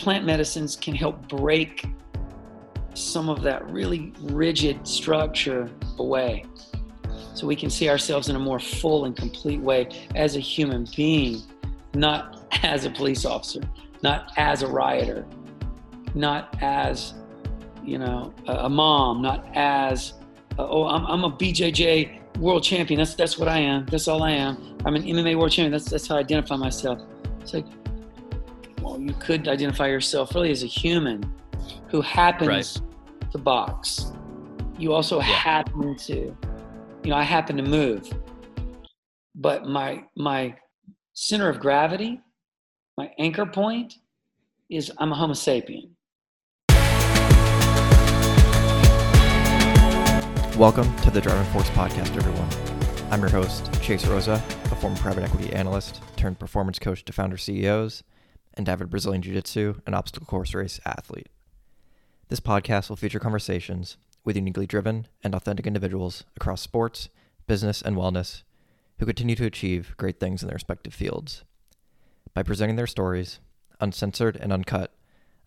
plant medicines can help break some of that really rigid structure away so we can see ourselves in a more full and complete way as a human being, not as a police officer, not as a rioter, not as, you know, a, mom, not as, uh, oh, I'm, I'm a BJJ world champion. That's, that's what I am. That's all I am. I'm an MMA world champion. That's, that's how I identify myself. It's like, well, you could identify yourself really as a human who happens right. to box. You also yeah. happen to you know, I happen to move, but my my center of gravity, my anchor point, is I'm a Homo sapien. Welcome to the Driving Force podcast, everyone. I'm your host, Chase Rosa, a former private equity analyst turned performance coach to founder CEOs, and avid Brazilian Jiu Jitsu and obstacle course race athlete. This podcast will feature conversations with uniquely driven and authentic individuals across sports, business, and wellness who continue to achieve great things in their respective fields. By presenting their stories, uncensored and uncut,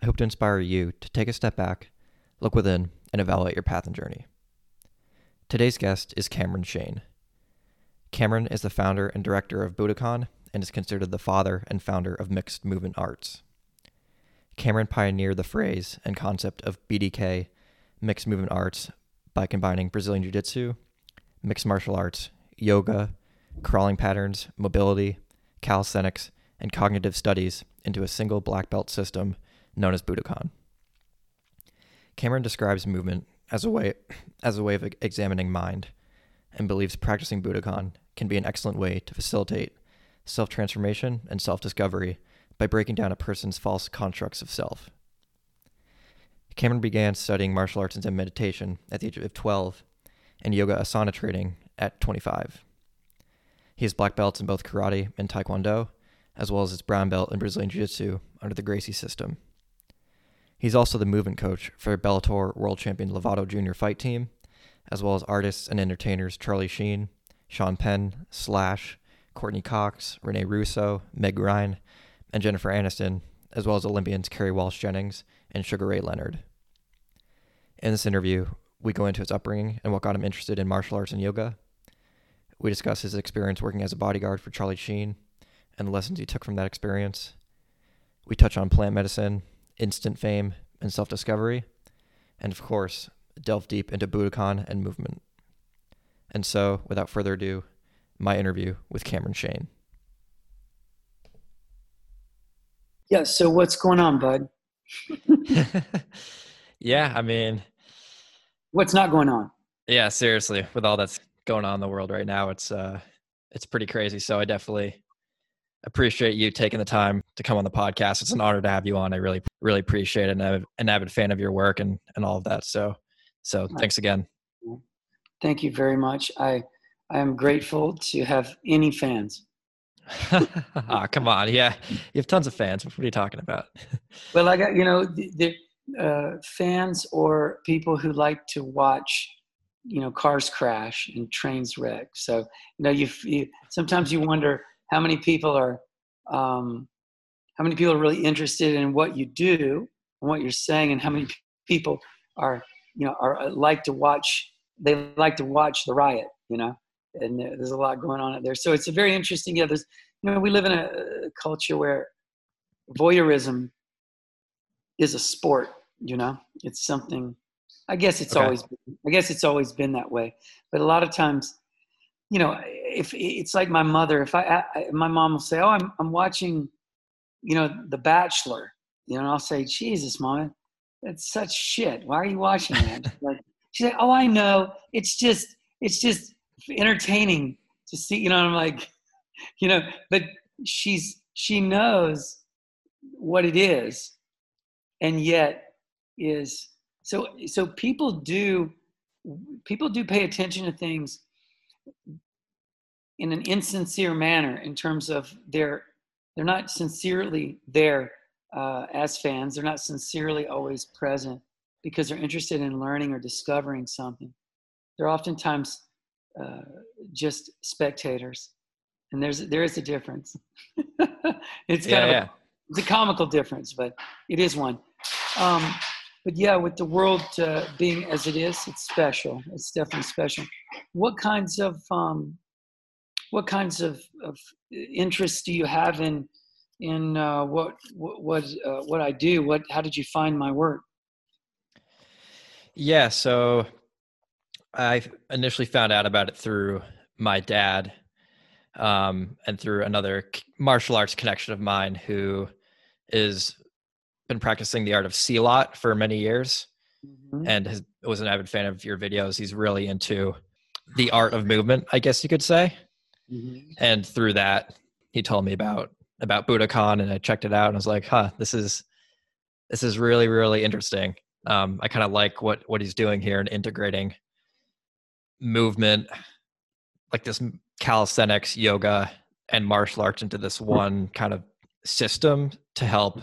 I hope to inspire you to take a step back, look within, and evaluate your path and journey. Today's guest is Cameron Shayne. Cameron is the founder and director of Budokon and is considered the father and founder of mixed movement arts. Cameron pioneered the phrase and concept of BDK mixed movement arts by combining Brazilian Jiu Jitsu, mixed martial arts, yoga, crawling patterns, mobility, calisthenics, and cognitive studies into a single black belt system known as Budokon. Cameron describes movement as a way as a way of examining mind and believes practicing Budokon can be an excellent way to facilitate self-transformation and self-discovery by breaking down a person's false constructs of self. Cameron began studying martial arts and meditation at the age of 12 and yoga asana training at 25. He has black belts in both karate and taekwondo, as well as his brown belt in Brazilian Jiu Jitsu under the Gracie system. He's also the movement coach for Bellator World Champion Lovato Jr. fight team, as well as artists and entertainers Charlie Sheen, Sean Penn, Slash, Courteney Cox, Rene Russo, Meg Ryan, and Jennifer Aniston, as well as Olympians Kerri Walsh Jennings and Sugar Ray Leonard. In this interview, we go into his upbringing and what got him interested in martial arts and yoga. We discuss his experience working as a bodyguard for Charlie Sheen and the lessons he took from that experience. We touch on plant medicine, instant fame, and self discovery, and of course, delve deep into Budokon and movement. And so, without further ado, my interview with Cameron Shayne. Yeah, so what's going on, bud? yeah, I mean, what's not going on? Yeah, seriously, with all that's going on in the world right now, it's uh, it's pretty crazy. So I definitely appreciate you taking the time to come on the podcast. It's an honor to have you on. I really, really appreciate it, and I'm an avid fan of your work and and all of that. So, so thanks again. Thank you very much. I I am grateful to have any fans. ah, come on. Yeah. You have tons of fans. What are you talking about? well, I got, you know, the, the uh, fans or people who like to watch, you know, cars crash and trains wreck. So, you know, you, you sometimes you wonder how many people are, um, how many people are really interested in what you do and what you're saying and how many people are, you know, are uh, like to watch, they like to watch the riot, you know? And there's a lot going on out there. So it's a very interesting. Yeah, there's you know we live in a, culture where voyeurism is a sport. You know, it's something. I guess it's okay. always. Been, I guess it's always been that way. But a lot of times, you know, if it's like my mother, if I, I my mom will say, "Oh, I'm I'm watching," you know, The Bachelor. You know, I'll say, "Jesus, mom, that's such shit. Why are you watching that?" like, she said, "Oh, I know. It's just, it's just entertaining to see, you know, I'm like, you know, but she's, she knows what it is and yet is, so, so people do, people do pay attention to things in an insincere manner in terms of their, they're not sincerely there uh, as fans. They're not sincerely always present because they're interested in learning or discovering something. They're oftentimes uh, just spectators and there's there is a difference it's kind yeah, of yeah. it's a comical difference, but it is one. Um, but yeah, with the world uh, being as it is, it's special. It's definitely special. What kinds of um, what kinds of, of interests do you have in in uh, what what uh, what I do? What how did you find my work? Yeah, so I initially found out about it through my dad, um, and through another martial arts connection of mine who is been practicing the art of Silat for many years mm-hmm. and has, was an avid fan of your videos. He's really into the art of movement, I guess you could say. Mm-hmm. And through that, he told me about about Budokon, and I checked it out, and I was like, "Huh, this is this is really really interesting." Um, I kind of like what what he's doing here and integrating movement, like this calisthenics, yoga, and martial arts into this one kind of system to help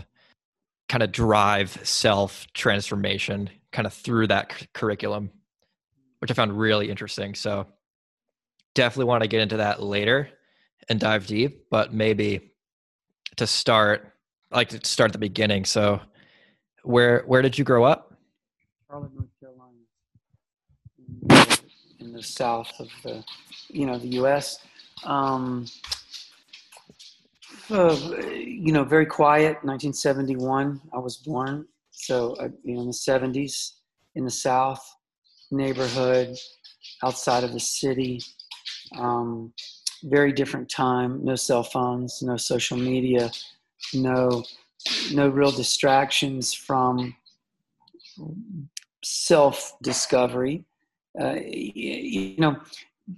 kind of drive self transformation kind of through that c- curriculum, which I found really interesting. So definitely want to get into that later and dive deep, but maybe to start, I like to start at the beginning. So where where did you grow up? Charlotte, North the south of the, you know, the U.S. Um, uh, you know, very quiet. 1971, I was born. So, uh, you know, in the 70s, in the South neighborhood, outside of the city. Um, very different time. No cell phones, no social media, no no real distractions from self discovery. Uh, you know,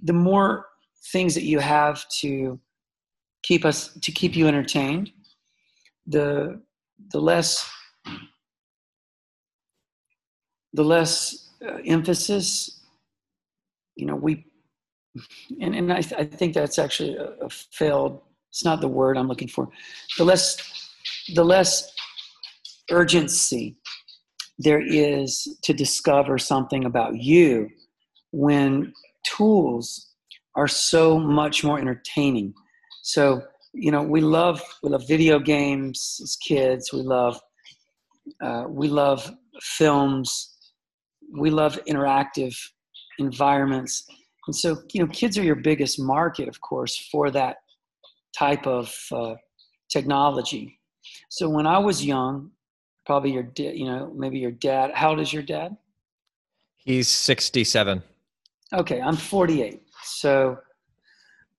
the more things that you have to keep us to keep you entertained the the less the less uh, emphasis you know we and, and I, th- I think that's actually a, a failed it's not the word i'm looking for the less the less urgency there is to discover something about you when tools are so much more entertaining so, you know, we love we love video games as kids. We love uh, we love films. We love interactive environments. And so, you know, kids are your biggest market, of course, for that type of uh, technology. So when I was young, probably your, you know, maybe your dad. How old is your dad? He's sixty-seven. Okay, I'm forty-eight. So,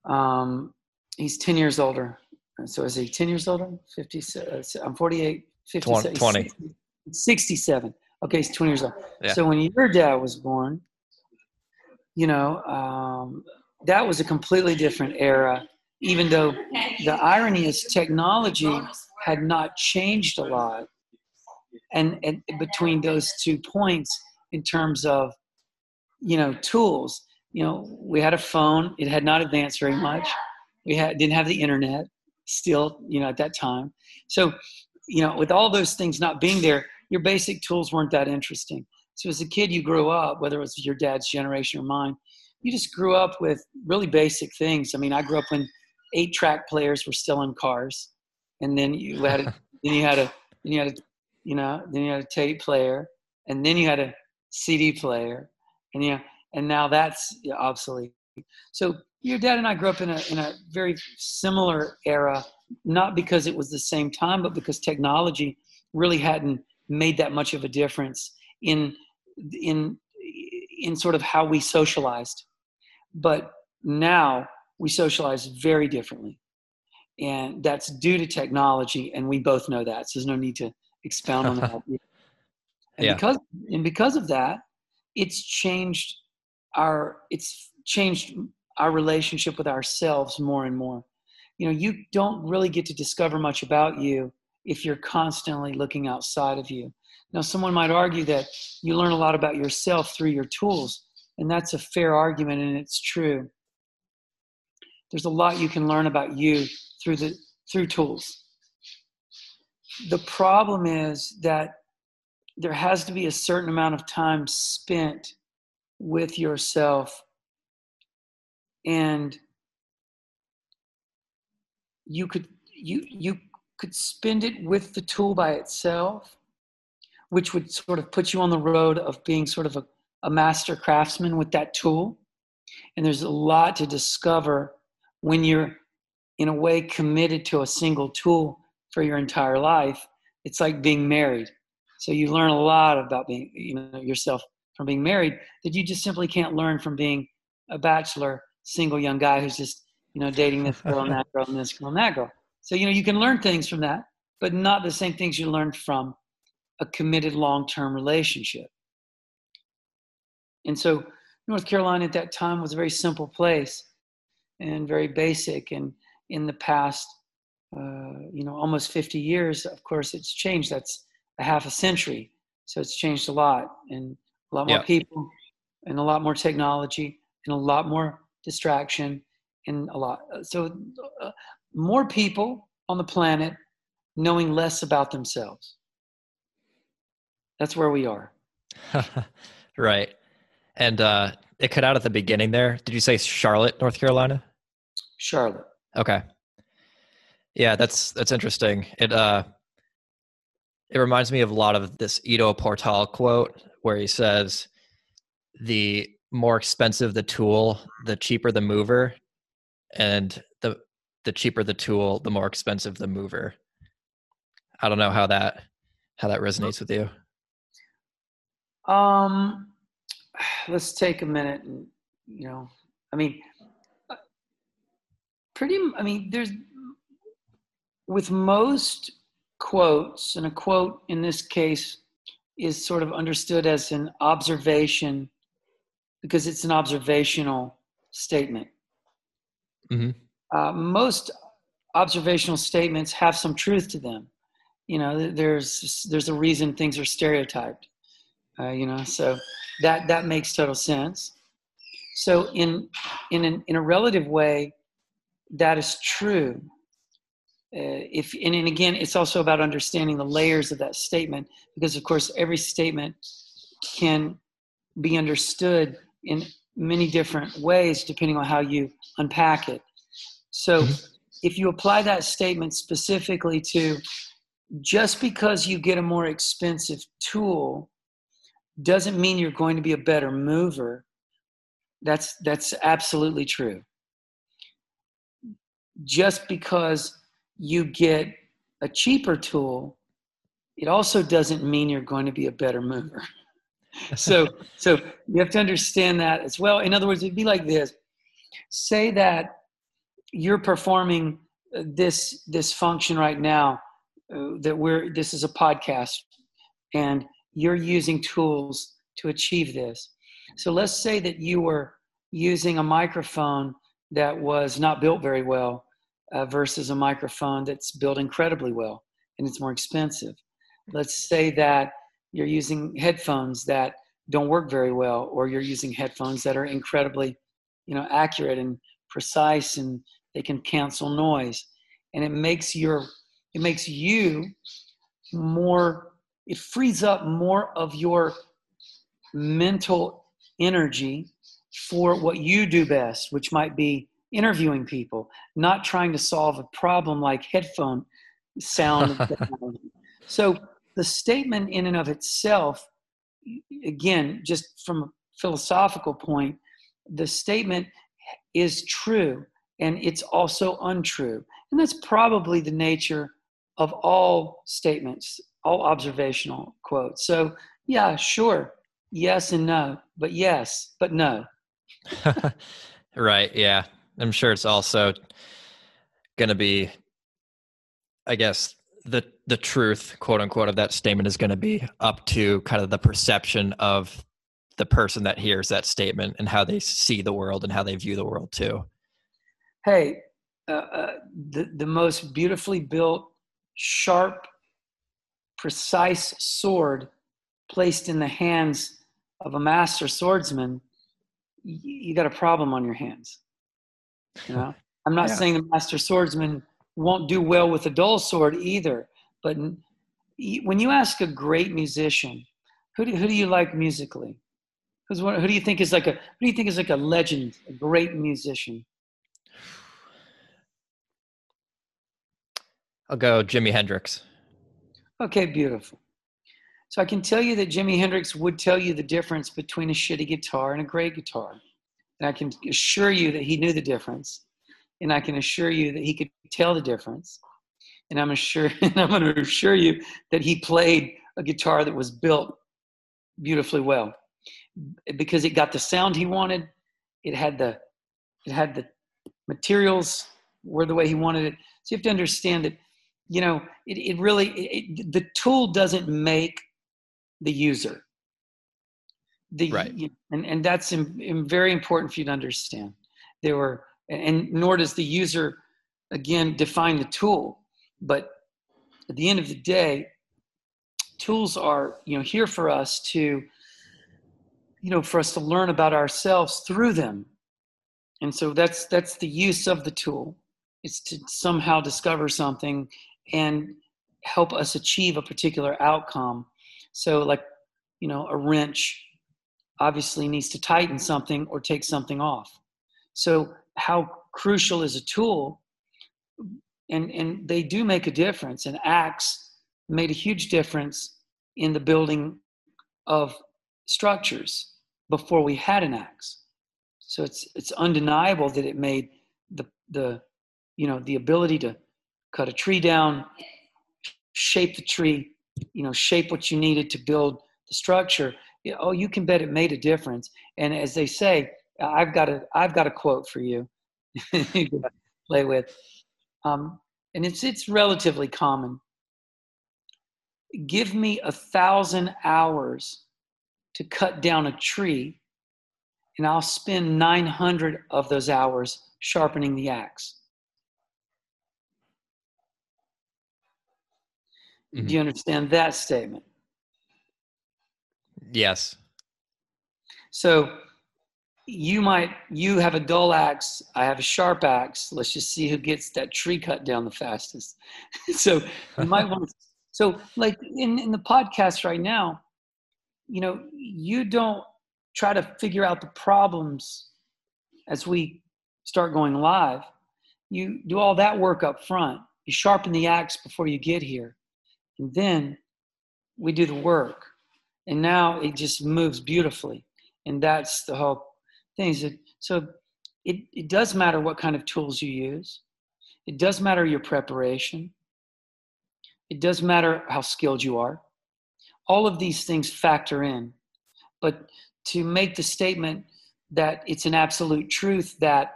um, he's 10 years older. So is he 10 years older? 50, uh, I'm 48, 57, 20. 67. Okay, he's 20 years old. Yeah. So when your dad was born, you know, um, that was a completely different era, even though the irony is technology had not changed a lot. And, and between those two points, in terms of, you know, tools, you know, we had a phone, it had not advanced very much we had didn't have the internet still, you know, at that time. So, you know, with all those things not being there, your basic tools weren't that interesting. So as a kid, you grew up, whether it was your dad's generation or mine, you just grew up with really basic things. I mean, I grew up when eight track players were still in cars, and then you had a, then you had a then you had a you know then you had a tape player, and then you had a CD player, and know, and now that's obsolete. So your dad and I grew up in a in a very similar era, not because it was the same time, but because technology really hadn't made that much of a difference in in in sort of how we socialized. But now we socialize very differently. And that's due to technology, and we both know that. So there's no need to expound on that. and yeah. because and because of that, it's changed our it's changed our relationship with ourselves more and more. You know, you don't really get to discover much about you if you're constantly looking outside of you. Now, someone might argue that you learn a lot about yourself through your tools, and that's a fair argument, and it's true. There's a lot you can learn about you through the through tools. The problem is that there has to be a certain amount of time spent with yourself and you could you you could spend it with the tool by itself, which would sort of put you on the road of being sort of a, a master craftsman with that tool. And there's a lot to discover when you're, in a way, committed to a single tool for your entire life. It's like being married. So you learn a lot about being, you know, yourself from being married that you just simply can't learn from being a bachelor, single young guy who's just, you know, dating this girl and that girl and this girl and that girl. So, you know, you can learn things from that, but not the same things you learn from a committed long term relationship. And so, North Carolina at that time was a very simple place and very basic. And in the past, uh, you know, almost 50 years, of course, it's changed. That's a half a century. So it's changed a lot and a lot more yeah. people and a lot more technology and a lot more distraction and a lot. So uh, more people on the planet knowing less about themselves. That's where we are. right. And uh, it cut out at the beginning there. Did you say Charlotte, North Carolina? Charlotte. Okay. Yeah, that's that's interesting. It uh it reminds me of a lot of this Ido Portal quote where he says the more expensive the tool, the cheaper the mover, and the the cheaper the tool, the more expensive the mover. I don't know how that how that resonates with you. Um, let's take a minute and you know, I mean, pretty. I mean, there's with most quotes, and a quote in this case is sort of understood as an observation because it's an observational statement. Mm-hmm uh, most observational statements have some truth to them. You know, there's there's a reason things are stereotyped. Uh, you know, so that that makes total sense. So in in an, in a relative way, that is true. Uh, if and, and again, it's also about understanding the layers of that statement because, of course, every statement can be understood in many different ways depending on how you unpack it. So mm-hmm. if you apply that statement specifically to just because you get a more expensive tool doesn't mean you're going to be a better mover. That's that's absolutely true. Just because you get a cheaper tool, it also doesn't mean you're going to be a better mover. so so you have to understand that as well. In other words, it'd be like this. Say that you're performing this this function right now uh, that we're this is a podcast and you're using tools to achieve this so let's say that you were using a microphone that was not built very well uh, versus a microphone that's built incredibly well and it's more expensive. Let's say that you're using headphones that don't work very well or you're using headphones that are incredibly you know accurate and precise and they can cancel noise. And it makes your it makes you more it frees up more of your mental energy for what you do best which might be interviewing people not trying to solve a problem like headphone sound so the statement in and of itself again just from a philosophical point the statement is true and it's also untrue. And that's probably the nature of all statements, all observational quotes. So, yeah, sure, yes and no, but yes, but no. right. Yeah. I'm sure it's also going to be, I guess, the the truth, quote unquote, of that statement is going to be up to kind of the perception of the person that hears that statement and how they see the world and how they view the world too hey, uh, uh, the, the most beautifully built, sharp, precise sword placed in the hands of a master swordsman, you, you got a problem on your hands. You know, I'm not yeah. saying the master swordsman won't do well with a dull sword either, but when you ask a great musician, who do, who do you like musically? Who's one, who do you think is like a who do you think is like a legend, a great musician? I'll go Jimi Hendrix. Okay, beautiful. So I can tell you that Jimi Hendrix would tell you the difference between a shitty guitar and a great guitar. And I can assure you that he knew the difference. And I can assure you that he could tell the difference. And I'm assure and I'm going to assure you that he played a guitar that was built beautifully well because it got the sound he wanted. It had the it had the materials were the way he wanted it. So you have to understand that you know it, it really it, the tool doesn't make the user the right. and, and that's in, in very important for you to understand. There were and nor does the user again define the tool but at the end of the day tools are you know here for us to you know for us to learn about ourselves through them. And so that's that's the use of the tool it's to somehow discover something and help us achieve a particular outcome. So like you know a wrench obviously needs to tighten something or take something off. So how crucial is a tool? And and they do make a difference. And axe made a huge difference in the building of structures before we had an axe. So it's it's undeniable that it made the the you know the ability to cut a tree down, shape the tree, you know, shape what you needed to build the structure oh, you can bet it made a difference. And as they say, I've got a, I've got a quote for you. you can play with, um, and it's it's relatively common. Give me a thousand hours to cut down a tree, and I'll spend 900 of those hours sharpening the ax mm-hmm. Do you understand that statement? Yes. So you might you have a dull axe, I have a sharp axe. Let's just see who gets that tree cut down the fastest. so you might want to so like in, in the podcast right now, you know, you don't try to figure out the problems as we start going live. You do all that work up front. You sharpen the axe before you get here. And then we do the work and now it just moves beautifully. And that's the whole thing so it, it does matter what kind of tools you use. It does matter your preparation. It does matter how skilled you are. All of these things factor in. But to make the statement that it's an absolute truth that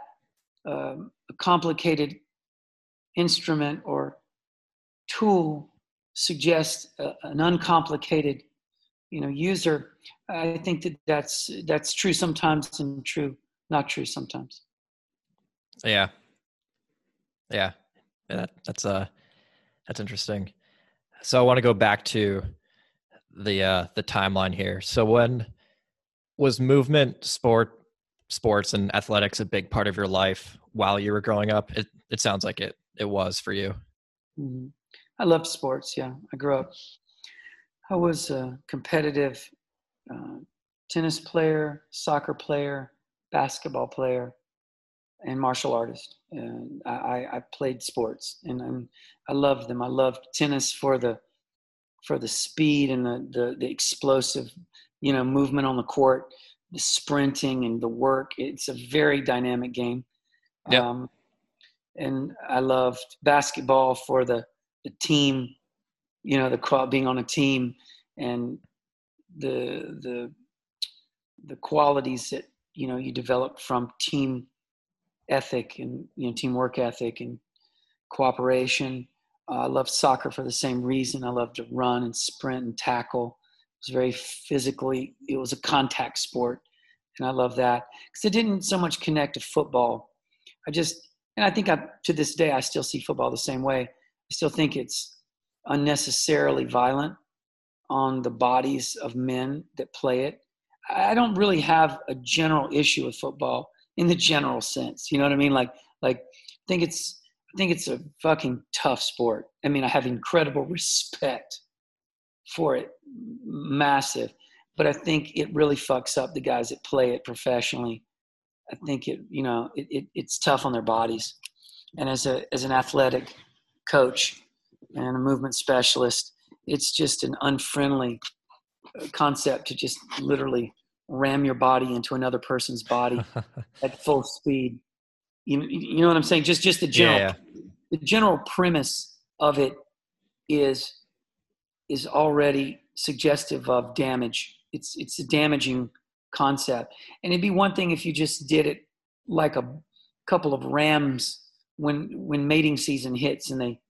um, a complicated instrument or tool suggests a, an uncomplicated you know user i think that that's that's true sometimes and true not true sometimes. Yeah. Yeah, yeah that, that's uh that's interesting. So i want to go back to the uh the timeline here. So when was movement sport sports and athletics a big part of your life while you were growing up? It it sounds like it it was for you. Mm-hmm. i love sports yeah. I grew up I was a competitive uh, tennis player, soccer player, basketball player, and martial artist. And I, I played sports, and I'm, I loved them. I loved tennis for the for the speed and the, the, the explosive, you know, movement on the court, the sprinting and the work. It's a very dynamic game. Yep. Um, and I loved basketball for the the team you know the being on a team and the the the qualities that you know you develop from team ethic and you know teamwork ethic and cooperation. Uh, I love soccer for the same reason. I love to run and sprint and tackle. It was very physically. It was a contact sport, and I love that because it didn't so much connect to football. I just and I think I to this day I still see football the same way. I still think it's unnecessarily violent on the bodies of men that play it. I don't really have a general issue with football in the general sense. You know what I mean? Like, like I think it's I think it's a fucking tough sport. I mean, I have incredible respect for it, massive. But I think it really fucks up the guys that play it professionally. I think it, you know, it, it it's tough on their bodies. And as a as an athletic coach, and a movement specialist, it's just an unfriendly uh, concept to just literally ram your body into another person's body at full speed. You, you know what I'm saying? Just just the general Yeah, the general premise of it is is already suggestive of damage. It's it's a damaging concept, and it'd be one thing if you just did it like a couple of rams when when mating season hits and they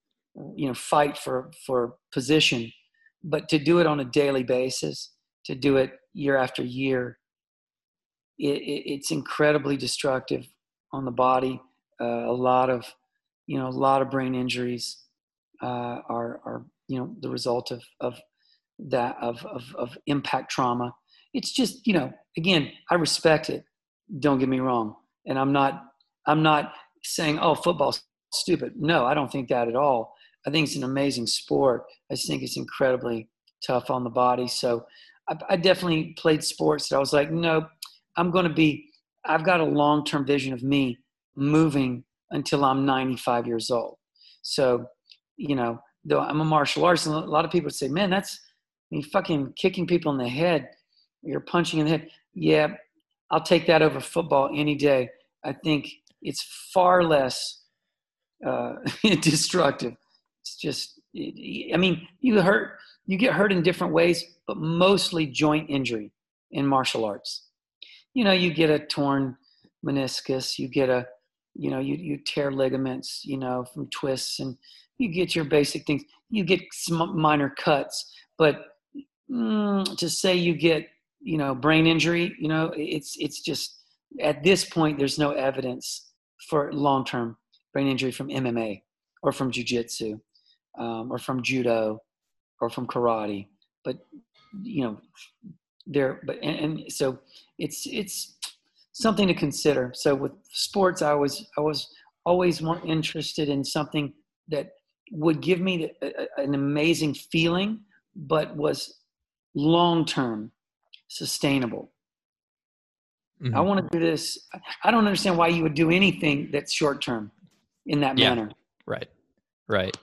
you know fight for for position, but to do it on a daily basis, to do it year after year, it, it, it's incredibly destructive on the body. Uh, a lot of you know a lot of brain injuries uh, are are you know the result of of that of, of of impact trauma. It's just you know again i respect it don't get me wrong and i'm not i'm not saying oh football's stupid. No i don't think that at all i think it's an amazing sport i just think it's incredibly tough on the body so i, I definitely played sports that i was like no i'm going to be i've got a long-term vision of me moving until i'm 95 years old so you know though i'm a martial artist and a lot of people would say man that's I mean, fucking kicking people in the head, you're punching in the head. Yeah, I'll take that over football any day. I think it's far less uh, destructive. It's just, I mean, you hurt, you get hurt in different ways, but mostly joint injury in martial arts. You know, you get a torn meniscus, you get a, you know, you, you tear ligaments, you know, from twists, and you get your basic things. You get some minor cuts, but mm, to say you get you know brain injury you know it's it's just at this point there's no evidence for long-term brain injury from mma or from jiu-jitsu um, or from judo or from karate but you know there but and, and so it's it's something to consider so with sports i was i was always more interested in something that would give me an amazing feeling but was long term sustainable. Mm-hmm. I want to do this. I don't understand why you would do anything that's short term in that yeah. manner. Right. Right.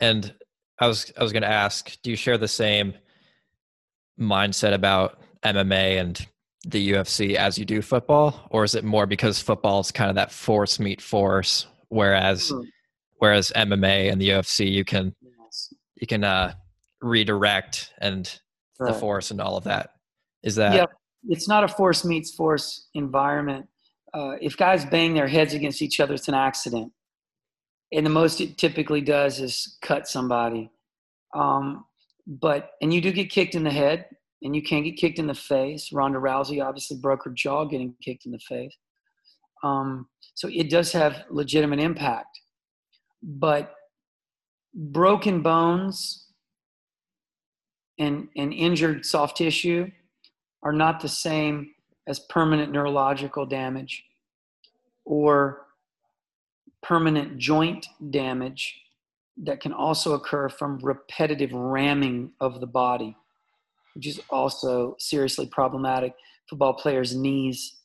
And I was I was going to ask, do you share the same mindset about MMA and the UFC as you do football, or is it more because football is kind of that force meet force, whereas mm-hmm. whereas MMA and the UFC you can yes. you can uh, redirect and right. the force and all of that. Is that? Yeah, it's not a force meets force environment. Uh, if guys bang their heads against each other, it's an accident. And the most it typically does is cut somebody. Um, but and you do get kicked in the head, and you can get kicked in the face. Ronda Rousey obviously broke her jaw getting kicked in the face. Um, so it does have legitimate impact. But broken bones and, and injured soft tissue are not the same as permanent neurological damage or permanent joint damage that can also occur from repetitive ramming of the body, which is also seriously problematic. Football players' knees,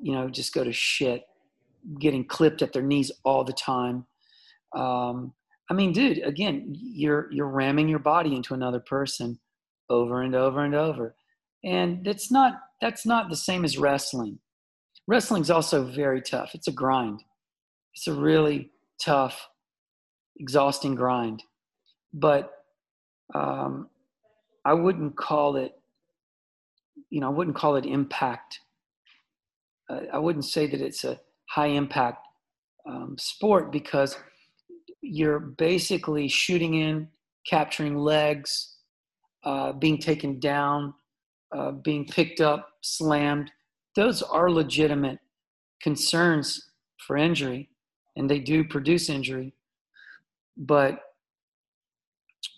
you know, just go to shit, getting clipped at their knees all the time. Um, I mean, dude, again, you're you're ramming your body into another person over and over and over. And that's not that's not the same as wrestling. Wrestling's also very tough. It's a grind. It's a really tough, exhausting grind. But um, I wouldn't call it, you know, I wouldn't call it impact. Uh, I wouldn't say that it's a high impact um, sport because you're basically shooting in, capturing legs, uh, being taken down, uh, being picked up, slammed. Those are legitimate concerns for injury, and they do produce injury, but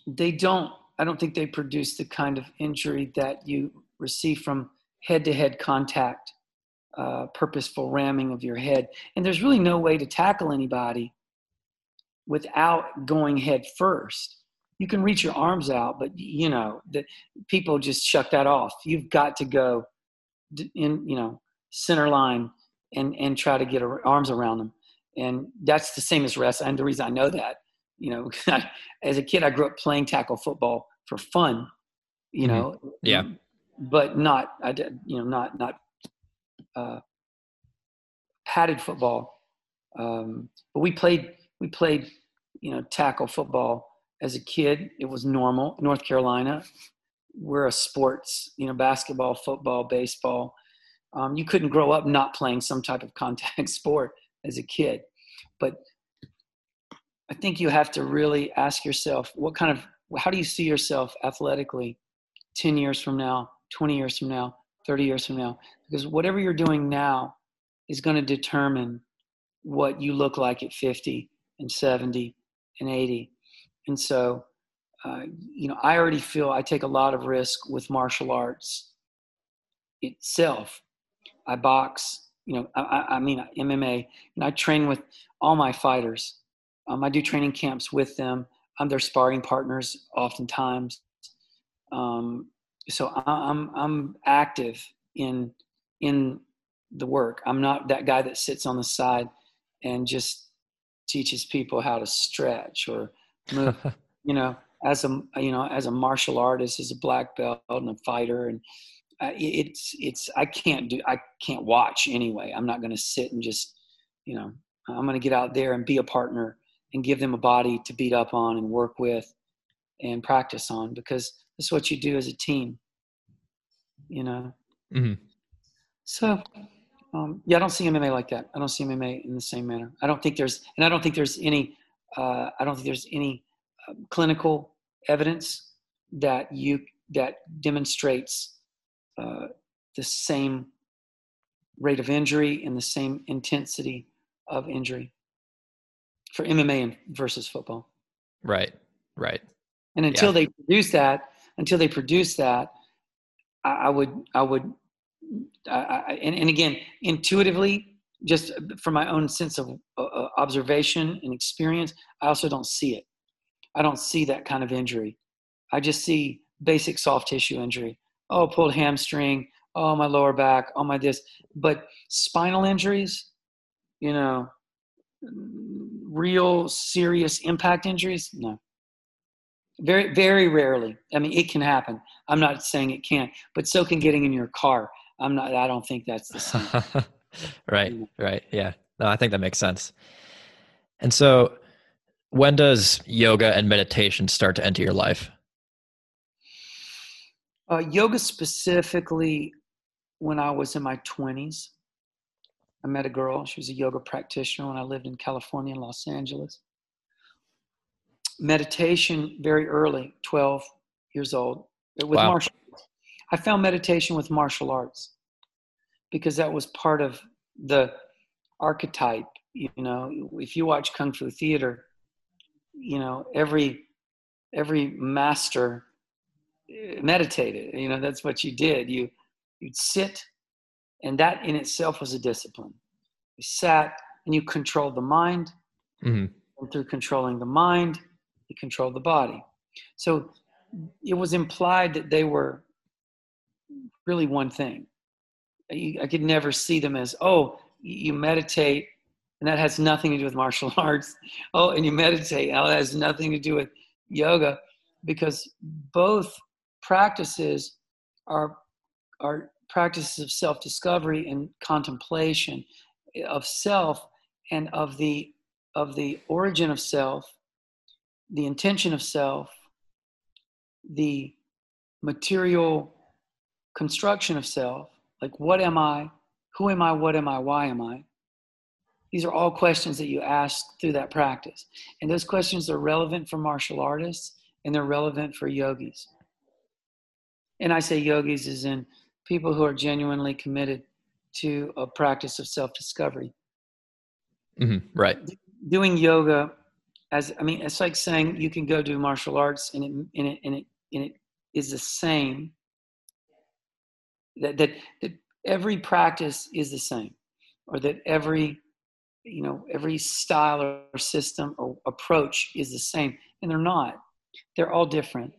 they don't. I don't think they produce the kind of injury that you receive from head-to-head contact, uh, purposeful ramming of your head. And there's really no way to tackle anybody without going head first you can reach your arms out, but you know that people just shut that off. You've got to go in, you know, center line and and try to get arms around them, and that's the same as rest. And the reason I know that you know, as a kid, I grew up playing tackle football for fun, you Mm-hmm. know. Yeah. But not, I did, you know, not not uh, padded football. Um, but we played we played you know tackle football as a kid. It was normal. North Carolina, we're a sports you know basketball, football, baseball. Um, you couldn't grow up not playing some type of contact sport as a kid, but I think you have to really ask yourself what kind of how do you see yourself athletically 10 years from now 20 years from now 30 years from now? Because whatever you're doing now is going to determine what you look like at 50 and 70 and 80 and so uh, you know i already feel i take a lot of risk with martial arts itself. I box you know i, I mean mma and i train with all my fighters. Um, i do training camps with them. I'm their sparring partners oftentimes. Um, so I- i'm i'm active in in the work. I'm not that guy that sits on the side and just teaches people how to stretch or move. You know as a you know as a martial artist as a black belt and a fighter and it's it's i can't do i can't watch anyway. I'm not going to sit and just you know i'm going to get out there and be a partner and give them a body to beat up on and work with and practice on because that's what you do as a team you know? Mhm. so um, yeah i don't see mma like that. I don't see mma in the same manner. I don't think there's and i don't think there's any uh, i don't think there's any uh, clinical evidence that you that demonstrates uh, the same rate of injury and the same intensity of injury for MMA and versus football. Right. Right. And until Yeah. they produce that, until they produce that, I, I would, I would, I, I, and, and again, intuitively, just from my own sense of uh, uh, observation and experience, I also don't see it. I don't see that kind of injury. I just see basic soft tissue injury. Oh, pulled hamstring. Oh, my lower back. Oh, my this. But spinal injuries, you know, real serious impact injuries, no. Very, very rarely. I mean, it can happen. I'm not saying it can't, but so can getting in your car. I'm not. I don't think that's the same. right. Right. Yeah. No, I think that makes sense. And so, when does yoga and meditation start to enter your life? Uh, yoga specifically, when I was in my 20s, I met a girl. She was a yoga practitioner when I lived in California in Los Angeles. Meditation very early, 12 years old, with Wow. martial arts. I found meditation with martial arts because that was part of the archetype. You know, if you watch Kung Fu theater, you know, every every master meditated. You know, that's what you did. You you'd sit, and that in itself was a discipline. You sat and you controlled the mind, Mhm. and through controlling the mind, you controlled the body. So it was implied that they were really one thing. I could never see them as, oh, you meditate, and that has nothing to do with martial arts. Oh, and you meditate, oh, that has nothing to do with yoga, because both practices are are practices of self-discovery and contemplation of self and of the of the origin of self the intention of self the material construction of self like what am i who am i what am i why am i? These are all questions that you ask through that practice. And those questions are relevant for martial artists and they're relevant for yogis and i say yogis is in people who are genuinely committed to a practice of self-discovery Mhm. Right. doing yoga as i mean it's like saying you can go do martial arts and it and it and it, and it is the same that, that that every practice is the same or that every you know every style or system or approach is the same and they're not they're all different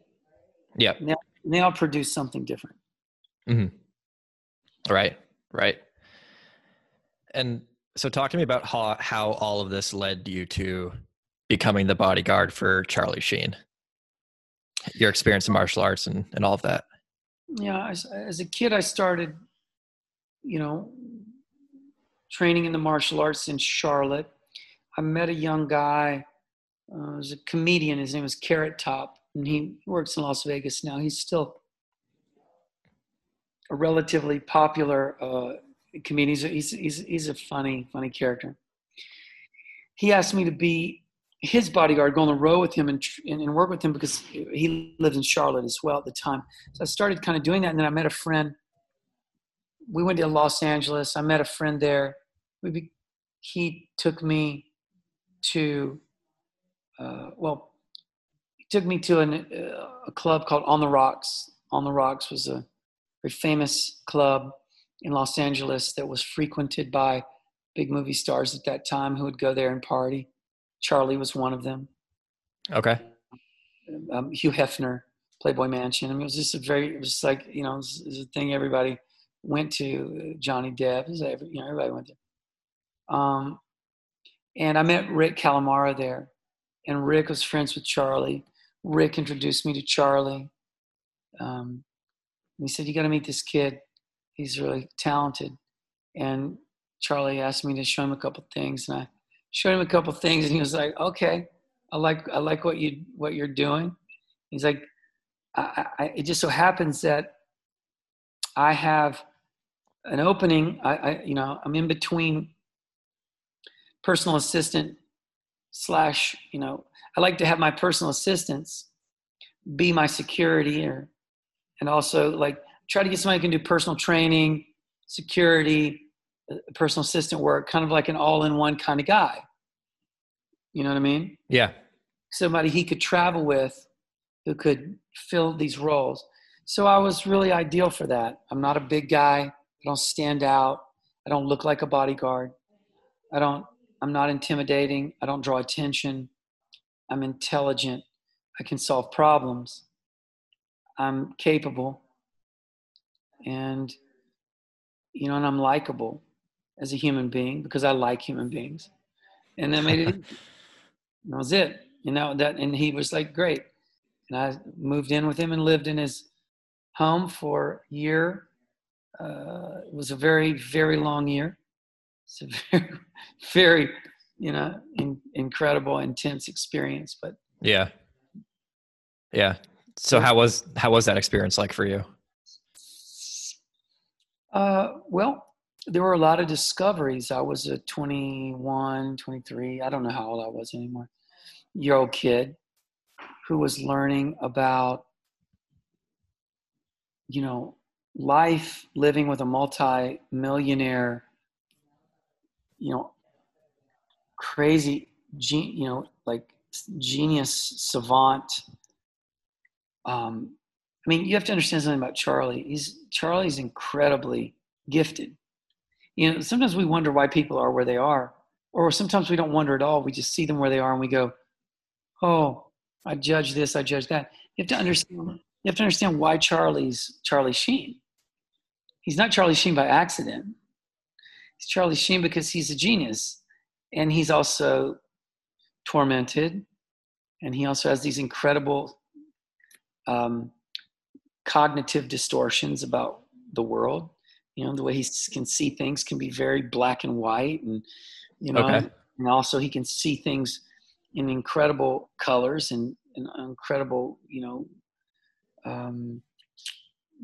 Yeah. And they all produce something different Right. Right. And so, talk to me about how how all of this led you to becoming the bodyguard for Charlie Sheen? Your experience in martial arts and, and all of that. Yeah, as, as a kid, I started, you know, training in the martial arts in Charlotte. I met a young guy, uh, was a comedian. His name was Carrot Top, and he works in Las Vegas now. He's still a relatively popular uh, comedian. He's, he's, he's, a funny, funny character. He asked me to be his bodyguard, go on the road with him and, and, work with him because he lived in Charlotte as well at the time. So I started kind of doing that, and then I met a friend. We went to Los Angeles. I met a friend there. We be, he took me to, uh, well, took me to an, uh, a club called On the Rocks. On the Rocks was a very famous club in Los Angeles that was frequented by big movie stars at that time who would go there and party. Charlie was one of them. Okay. Um, Hugh Hefner, Playboy Mansion. I mean, it was just a very, it was like, you know, it was, it was a thing everybody went to. Johnny Depp, was every, you know, everybody went there. Um, and I met Rick Calamara there. And Rick was friends with Charlie. Rick introduced me to Charlie. Um, he said, You got to meet this kid. He's really talented. And Charlie asked me to show him a couple things. And I showed him a couple things. And he was like, Okay, I like, I like what, you, what you're doing. He's like, I, I, It just so happens that I have an opening. I, I, you know, I'm in between personal assistant slash, you know, I like to have my personal assistants be my security or and also like try to get somebody who can do personal training, security, uh, personal assistant work, kind of like an all-in-one kind of guy. You know what I mean? Yeah. Somebody he could travel with who could fill these roles. So I was really ideal for that. I'm not a big guy. I don't stand out. I don't look like a bodyguard. I don't I'm not intimidating. I don't draw attention. I'm intelligent. I can solve problems. I'm capable. And you know and i'm likable as a human being because i like human beings. And that made it that was it you know that and he was like great. And i moved in with him and lived in his home for a year. Uh, it was a very very long year. It's a very very you know in, incredible intense experience but yeah yeah so how was how was that experience like for you? Uh, well, there were a lot of discoveries. I was a 21, 23, I don't know how old I was anymore, year old kid who was learning about, you know, life living with a multi-millionaire, you know, crazy, you know, like genius savant um, I mean, you have to understand something about Charlie. He's Charlie's incredibly gifted. You know, sometimes we wonder why people are where they are, or sometimes we don't wonder at all. We just see them where they are, and we go, "Oh, I judge this, I judge that." You have to understand. You have to understand why Charlie's Charlie Sheen. He's not Charlie Sheen by accident. He's Charlie Sheen because he's a genius, and he's also tormented, and he also has these incredible um, cognitive distortions about the world. You know, the way he can see things can be very black and white, and you know, okay. and also he can see things in incredible colors and, and incredible, you know, um,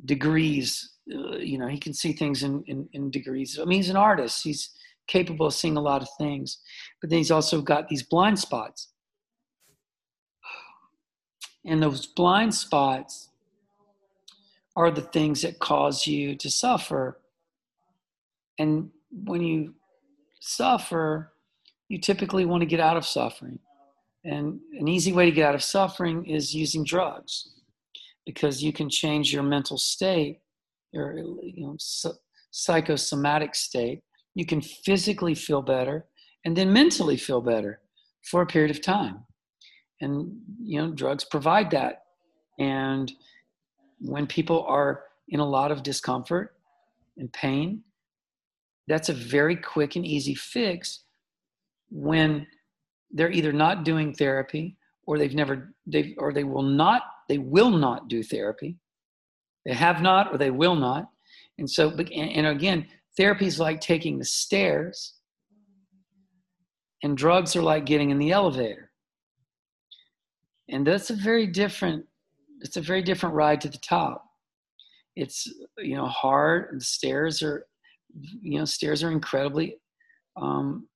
degrees. Uh, you know, he can see things in, in, in degrees. I mean, he's an artist. He's capable of seeing a lot of things, but then he's also got these blind spots and those blind spots are the things that cause you to suffer. And when you suffer, you typically want to get out of suffering. And an easy way to get out of suffering is using drugs because you can change your mental state, your you know, psychosomatic state. You can physically feel better and then mentally feel better for a period of time. And you know drugs provide that. And when people are in a lot of discomfort and pain that's a very quick and easy fix when they're either not doing therapy or they've never they or they will not they will not do therapy. They have not or they will not. And so and, and again therapy is like taking the stairs and drugs are like getting in the elevator and that's a very different it's a very different ride to the top it's you know hard the stairs are you know stairs are incredibly um,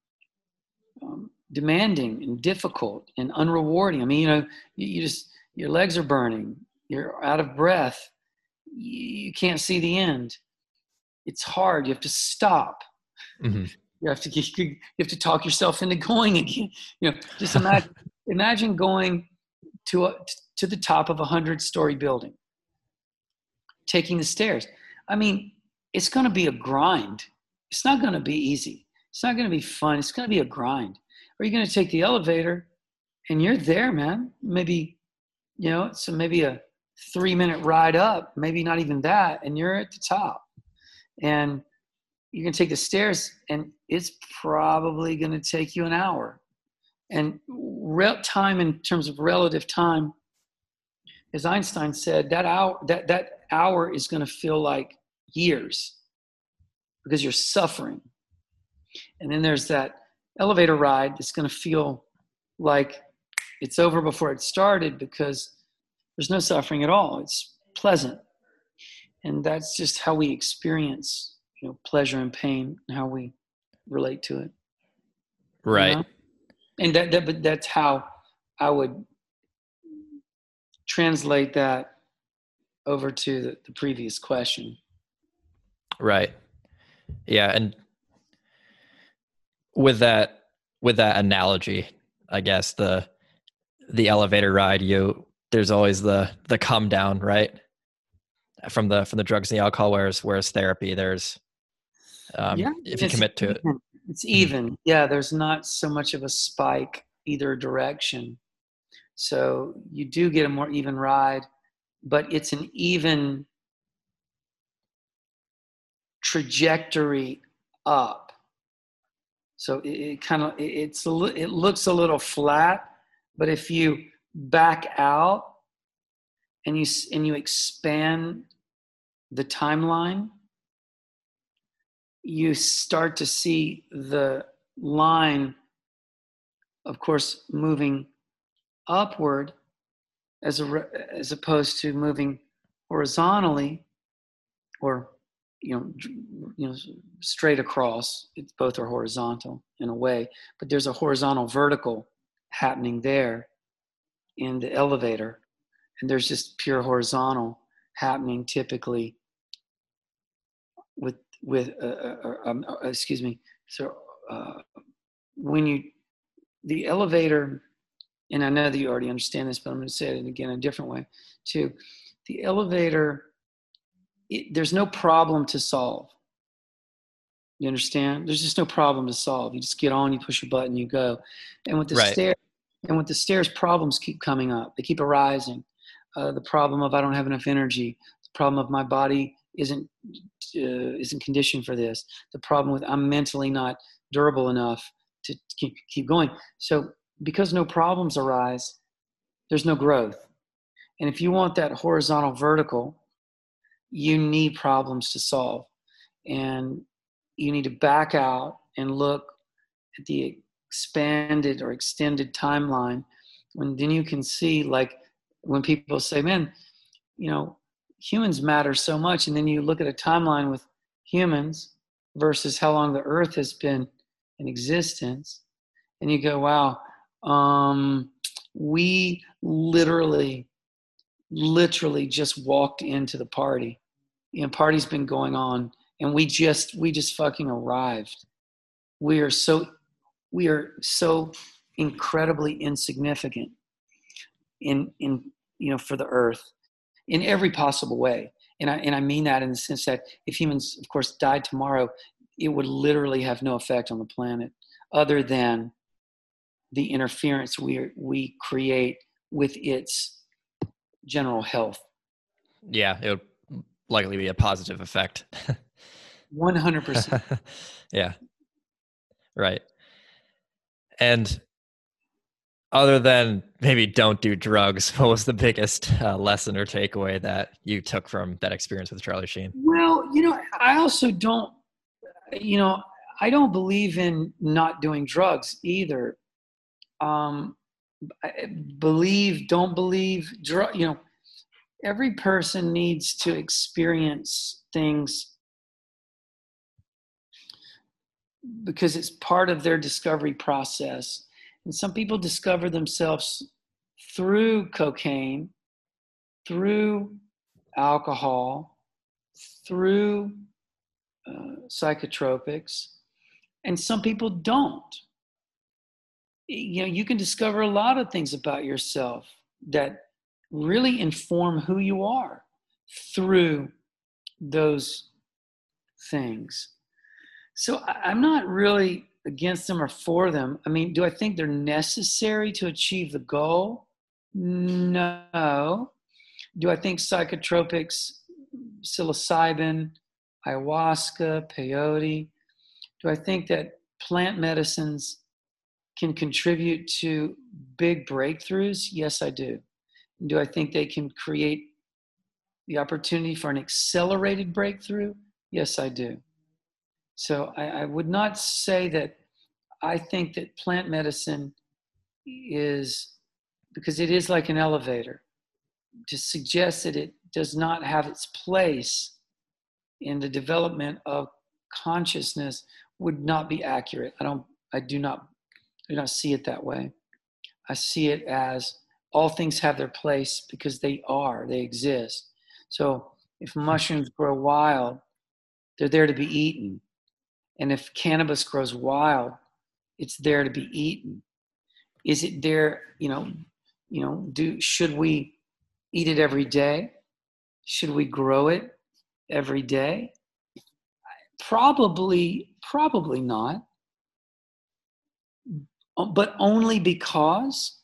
um, demanding and difficult and unrewarding. I mean, you know, you, you, just your legs are burning, you're out of breath, you, you can't see the end. It's hard. You have to stop. Mm-hmm. You have to you have to talk yourself into going again. You know, just imagine imagine going to a, to the top of a hundred story building, taking the stairs. I mean, it's going to be a grind. It's not going to be easy. It's not going to be fun. It's going to be a grind. Are you're going to take the elevator and you're there, man. Maybe, you know, so maybe a three minute ride up, maybe not even that, and you're at the top. And you can take the stairs and it's probably going to take you an hour. And real time in terms of relative time, as Einstein said, that hour that, that hour is going to feel like years because you're suffering. And then there's that elevator ride that's going to feel like it's over before it started because there's no suffering at all. It's pleasant. And that's just how we experience, you know, pleasure and pain and how we relate to it. Right. You know? And that, that but that's how I would translate that over to the, the previous question. Right. Yeah, and with that with that analogy, I guess the the elevator ride, you there's always the the come down, right? From the from the drugs and the alcohol, whereas whereas therapy, there's um, yeah, if you commit to even. it, it's even. Yeah, there's not so much of a spike either direction, so you do get a more even ride, but it's an even trajectory up so it, it kind of it, it's a it looks a little flat, but if you back out and you and you expand the timeline, you start to see the line, of course, moving upward as a as opposed to moving horizontally or you know you know straight across. It's both are horizontal in a way but there's a horizontal vertical happening there in the elevator and there's just pure horizontal happening typically with with uh, uh, uh um, uh, excuse me so uh, when you the elevator and i know that you already understand this but i'm going to say it again in a different way too the elevator it, there's no problem to solve. You understand? There's just no problem to solve. You just get on, you push a button, you go. And with the right. stairs, and with the stairs, problems keep coming up. They keep arising. Uh, the problem of I don't have enough energy. The problem of my body isn't uh, isn't conditioned for this. The problem with I'm mentally not durable enough to keep keep going. So because no problems arise, there's no growth. And if you want that horizontal vertical, you need problems to solve and you need to back out and look at the expanded or extended timeline when then you can see like when people say man you know humans matter so much and then you look at a timeline with humans versus how long the earth has been in existence and you go wow um, we literally literally just walked into the party. You know, party's been going on, and we just we just fucking arrived. We are so we are so incredibly insignificant in in you know for the earth in every possible way and i and i mean that in the sense that if humans of course died tomorrow it would literally have no effect on the planet other than the interference we we create with its general health. Yeah, it would likely be a positive effect. 100%. yeah. Right. And other than maybe don't do drugs, what was the biggest uh, lesson or takeaway that you took from that experience with Charlie Sheen? Well, you know, I also don't, you know, I don't believe in not doing drugs either. Um, believe, don't believe, drug, you know, every person needs to experience things because it's part of their discovery process and some people discover themselves through cocaine, through alcohol, through uh, psychotropics, and some people don't. You know, you can discover a lot of things about yourself that really inform who you are through those things. So I'm not really against them or for them. I mean, do I think they're necessary to achieve the goal? No. Do I think psychotropics, psilocybin, ayahuasca, peyote, do I think that plant medicines can contribute to big breakthroughs? Yes, I do. Do I think they can create the opportunity for an accelerated breakthrough? Yes, I do. So I, I would not say that I think that plant medicine is because it is like an elevator. To suggest that it does not have its place in the development of consciousness would not be accurate. I don't I do not do not see it that way. I see it as all things have their place because they are, they exist. So if mushrooms grow wild, they're there to be eaten. And if cannabis grows wild, it's there to be eaten. Is it there, you know, you know, do should we eat it every day? Should we grow it every day? Probably, probably not. But only because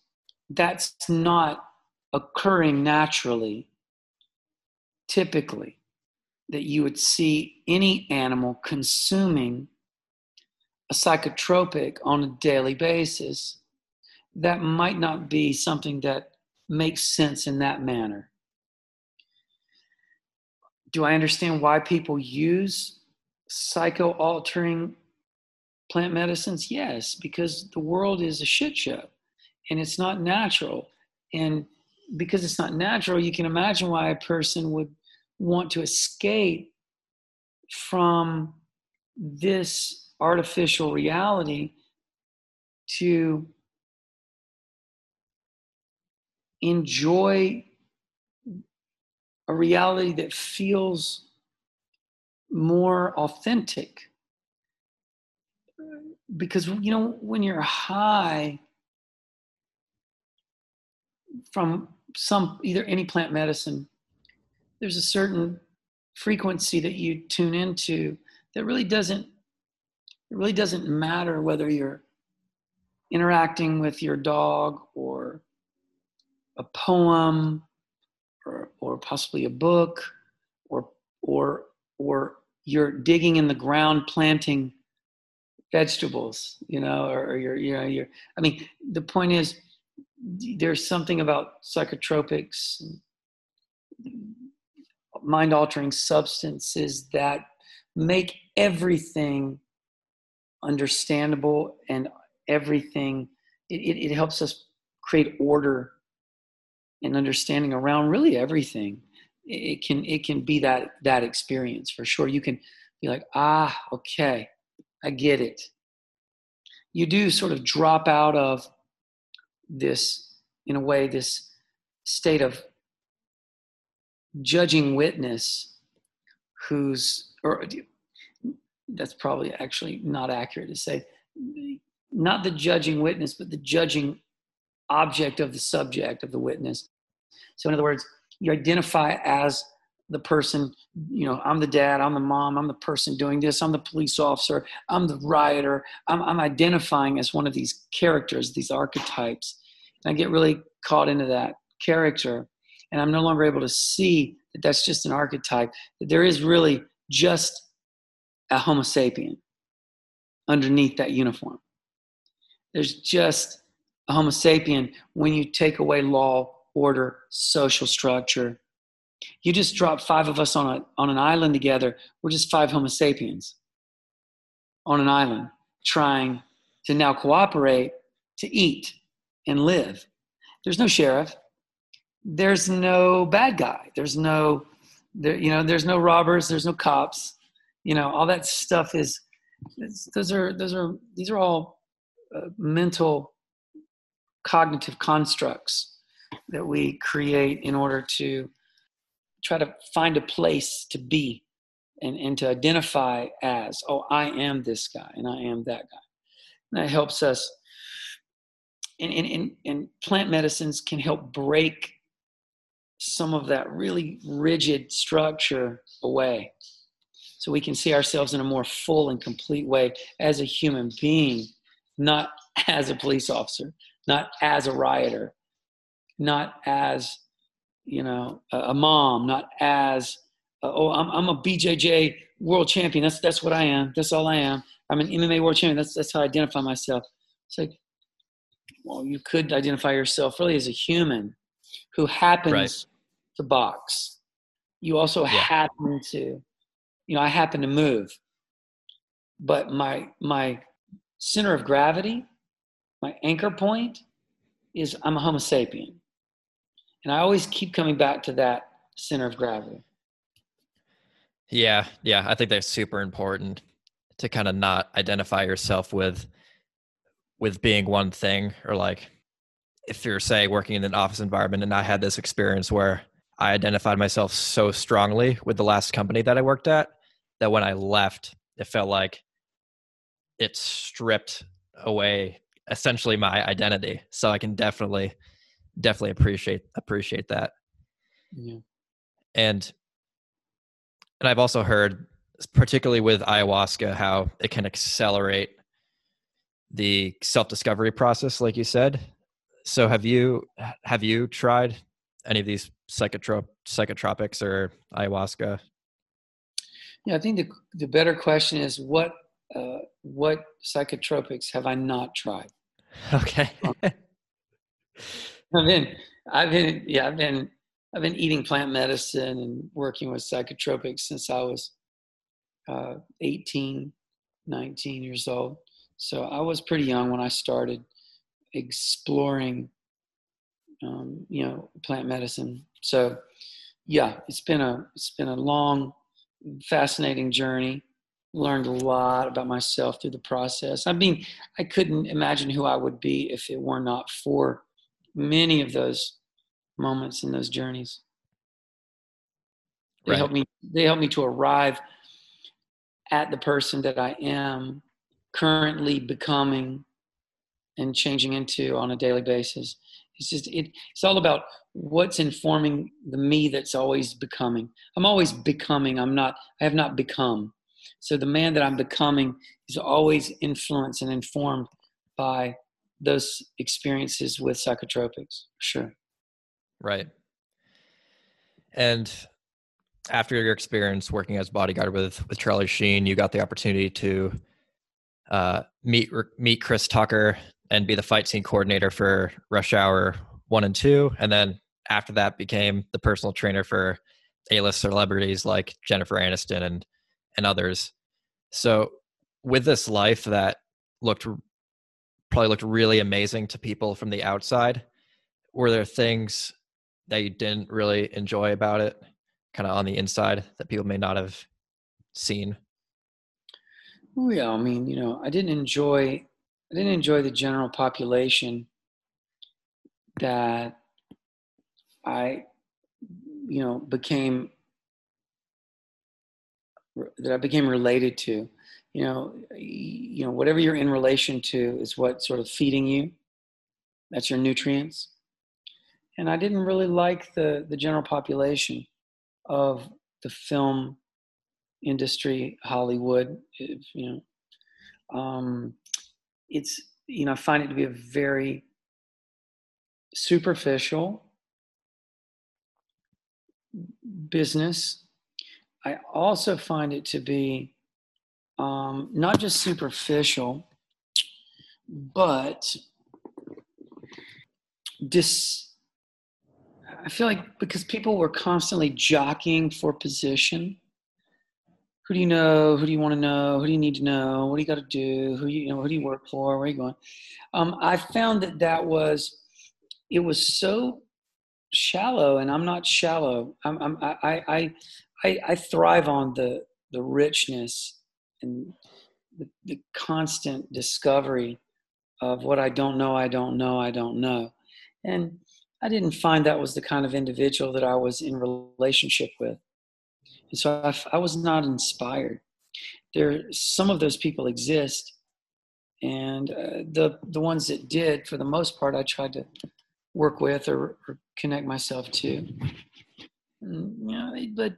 that's not occurring naturally, typically that you would see any animal consuming a psychotropic on a daily basis, that might not be something that makes sense in that manner. Do I understand why people use psycho altering plant medicines? Yes, because the world is a shit show and it's not natural. And because it's not natural, you can imagine why a person would want to escape from this artificial reality to enjoy a reality that feels more authentic. Because, you know, when you're high from some, either any plant medicine, there's a certain frequency that you tune into that really doesn't it really doesn't matter whether you're interacting with your dog or a poem or, or possibly a book or or or you're digging in the ground planting vegetables you know or, or you're you know you're i mean the point is there's something about psychotropics mind altering substances that make everything understandable and everything it, it, it helps us create order and understanding around really everything. It can it can be that that experience for sure. You can be like ah okay i get it. You do sort of drop out of this in a way this state of judging witness who's or that's probably actually not accurate to say not the judging witness but the judging object of the subject of the witness. So in other words you identify as the person you know i'm the dad i'm the mom i'm the person doing this i'm the police officer i'm the rioter i'm, I'm identifying as one of these characters these archetypes. And i get really caught into that character and i'm no longer able to see that that's just an archetype that there is really just a Homo sapien underneath that uniform. There's just a Homo sapien when you take away law, order, social structure. You just drop five of us on a on an island together. We're just five Homo sapiens on an island trying to now cooperate to eat and live. There's no sheriff. There's no bad guy. There's no there you know there's no robbers, there's no cops. You know, all that stuff is those are those are these are all uh, mental cognitive constructs that we create in order to try to find a place to be and, and to identify as, oh, I am this guy and I am that guy. And that helps us. And, and, and, and plant medicines can help break some of that really rigid structure away so we can see ourselves in a more full and complete way as a human being, not as a police officer, not as a rioter, not as you know a, mom, not as uh, oh I'm, I'm a BJJ world champion. That's that's what I am. That's all I am. I'm an MMA world champion. That's that's how I identify myself. It's like well, you could identify yourself really as a human who happens right. To box. You also yeah. happen to, you know, I happen to move, but my my center of gravity my anchor point is I'm a Homo sapien. And I always keep coming back to that center of gravity. Yeah, yeah, I think that's super important to kind of not identify yourself with with being one thing or like if you're say working in an office environment and I had this experience where I identified myself so strongly with the last company that I worked at that when I left it felt like it stripped away essentially my identity. So I can definitely definitely appreciate appreciate that. Yeah. And and I've also heard particularly with ayahuasca how it can accelerate the self-discovery process like you said. So have you have you tried any of these psychotrop psychotropics or ayahuasca? Yeah, I think the the better question is what uh, what psychotropics have I not tried? Okay. I've been, I've been, yeah, I've been, I've been eating plant medicine and working with psychotropics since I was uh, 18, 19 years old. So I was pretty young when I started exploring, um, you know, plant medicine. So, yeah, it's been a it's been a long, fascinating journey learned a lot about myself through the process. I mean, I couldn't imagine who I would be if it were not for many of those moments and those journeys. They right. help me. They help me to arrive at the person that I am currently becoming and changing into on a daily basis. It's just it, it's all about what's informing the me that's always becoming. I'm always becoming. I'm not. I have not become. So the man that I'm becoming is always influenced and informed by those experiences with psychotropics. Sure. Right. And after your experience working as bodyguard with with Charlie Sheen, you got the opportunity to uh, meet meet Chris Tucker and be the fight scene coordinator for Rush Hour one and two, and then after that became the personal trainer for A-list celebrities like Jennifer Aniston and and others. So with this life that looked probably looked really amazing to people from the outside, were there things that you didn't really enjoy about it, kind of on the inside that people may not have seen? Oh yeah, I mean, you know, I didn't enjoy I didn't enjoy the general population that I you know became that I became related to. You know, you know, whatever you're in relation to is what sort of feeding you. That's your nutrients. And I didn't really like the the general population of the film industry, Hollywood. You know, um, it's you know, I find it to be a very superficial business I also find it to be um, not just superficial, but dis I feel like because people were constantly jockeying for position. Who do you know? Who do you want to know? Who do you need to know? What do you got to do? Who you, you know? Who do you work for? Where are you going? Um, I found that that was it was so shallow, and I'm not shallow. I'm, I'm I, I I I thrive on the the richness and the, the constant discovery of what I don't know. I don't know. I don't know, and I didn't find that was the kind of individual that I was in relationship with. And so I, I was not inspired. There, some of those people exist, and uh, the the ones that did, for the most part, I tried to work with or, or connect myself to. And, you know, but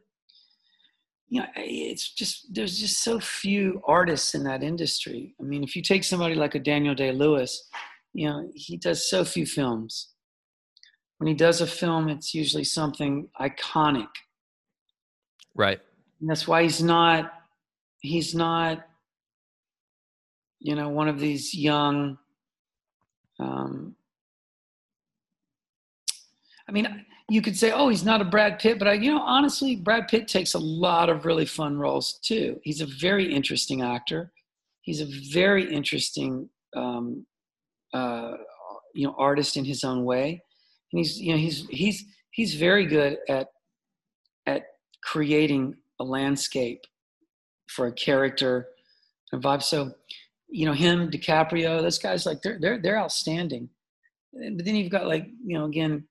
you know, it's just there's just so few artists in that industry. I mean, if you take somebody like a Daniel Day Lewis, you know, he does so few films when he does a film, it's usually something iconic. Right. And that's why he's not he's not you know one of these young um I mean you could say oh he's not a Brad Pitt but I you know honestly Brad Pitt takes a lot of really fun roles too. He's a very interesting actor. He's a very interesting um uh you know artist in his own way and he's you know he's he's he's very good at at creating a landscape for a character a vibe. So you know him DiCaprio those guys like they're they're they're outstanding. But then you've got like you know again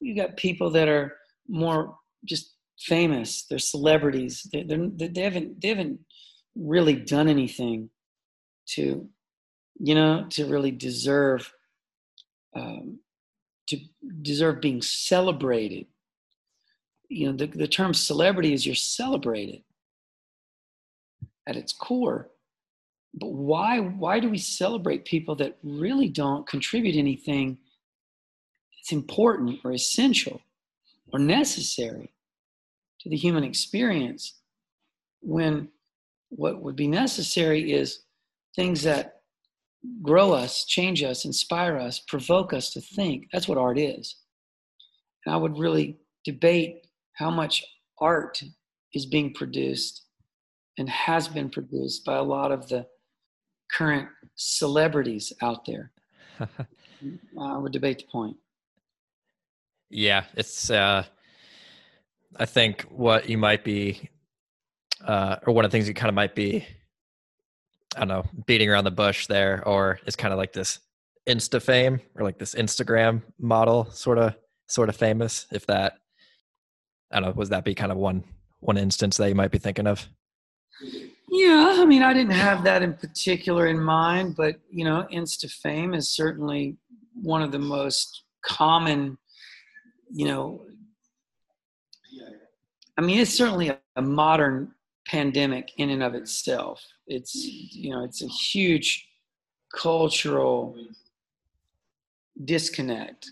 you got people that are more just famous. They're celebrities. They they're, they haven't they haven't really done anything to you know to really deserve um, to deserve being celebrated. You know, the, the term celebrity is you're celebrated at its core. But why why do we celebrate people that really don't contribute anything that's important or essential or necessary to the human experience when what would be necessary is things that grow us, change us, inspire us, provoke us to think. That's what art is. And I would really debate how much art is being produced and has been produced by a lot of the current celebrities out there. I would debate the point. Yeah, it's. Uh, I think what you might be, uh, or one of the things you kind of might be I don't know, beating around the bush there, or is kind of like this Insta fame or like this Instagram model sort of sort of famous. If that, I don't know, was that be kind of one one instance that you might be thinking of? Yeah, I mean, I didn't have that in particular in mind, but you know, Insta fame is certainly one of the most common, you know. I mean, it's certainly a, a modern pandemic in and of itself. It's you know it's a huge cultural disconnect.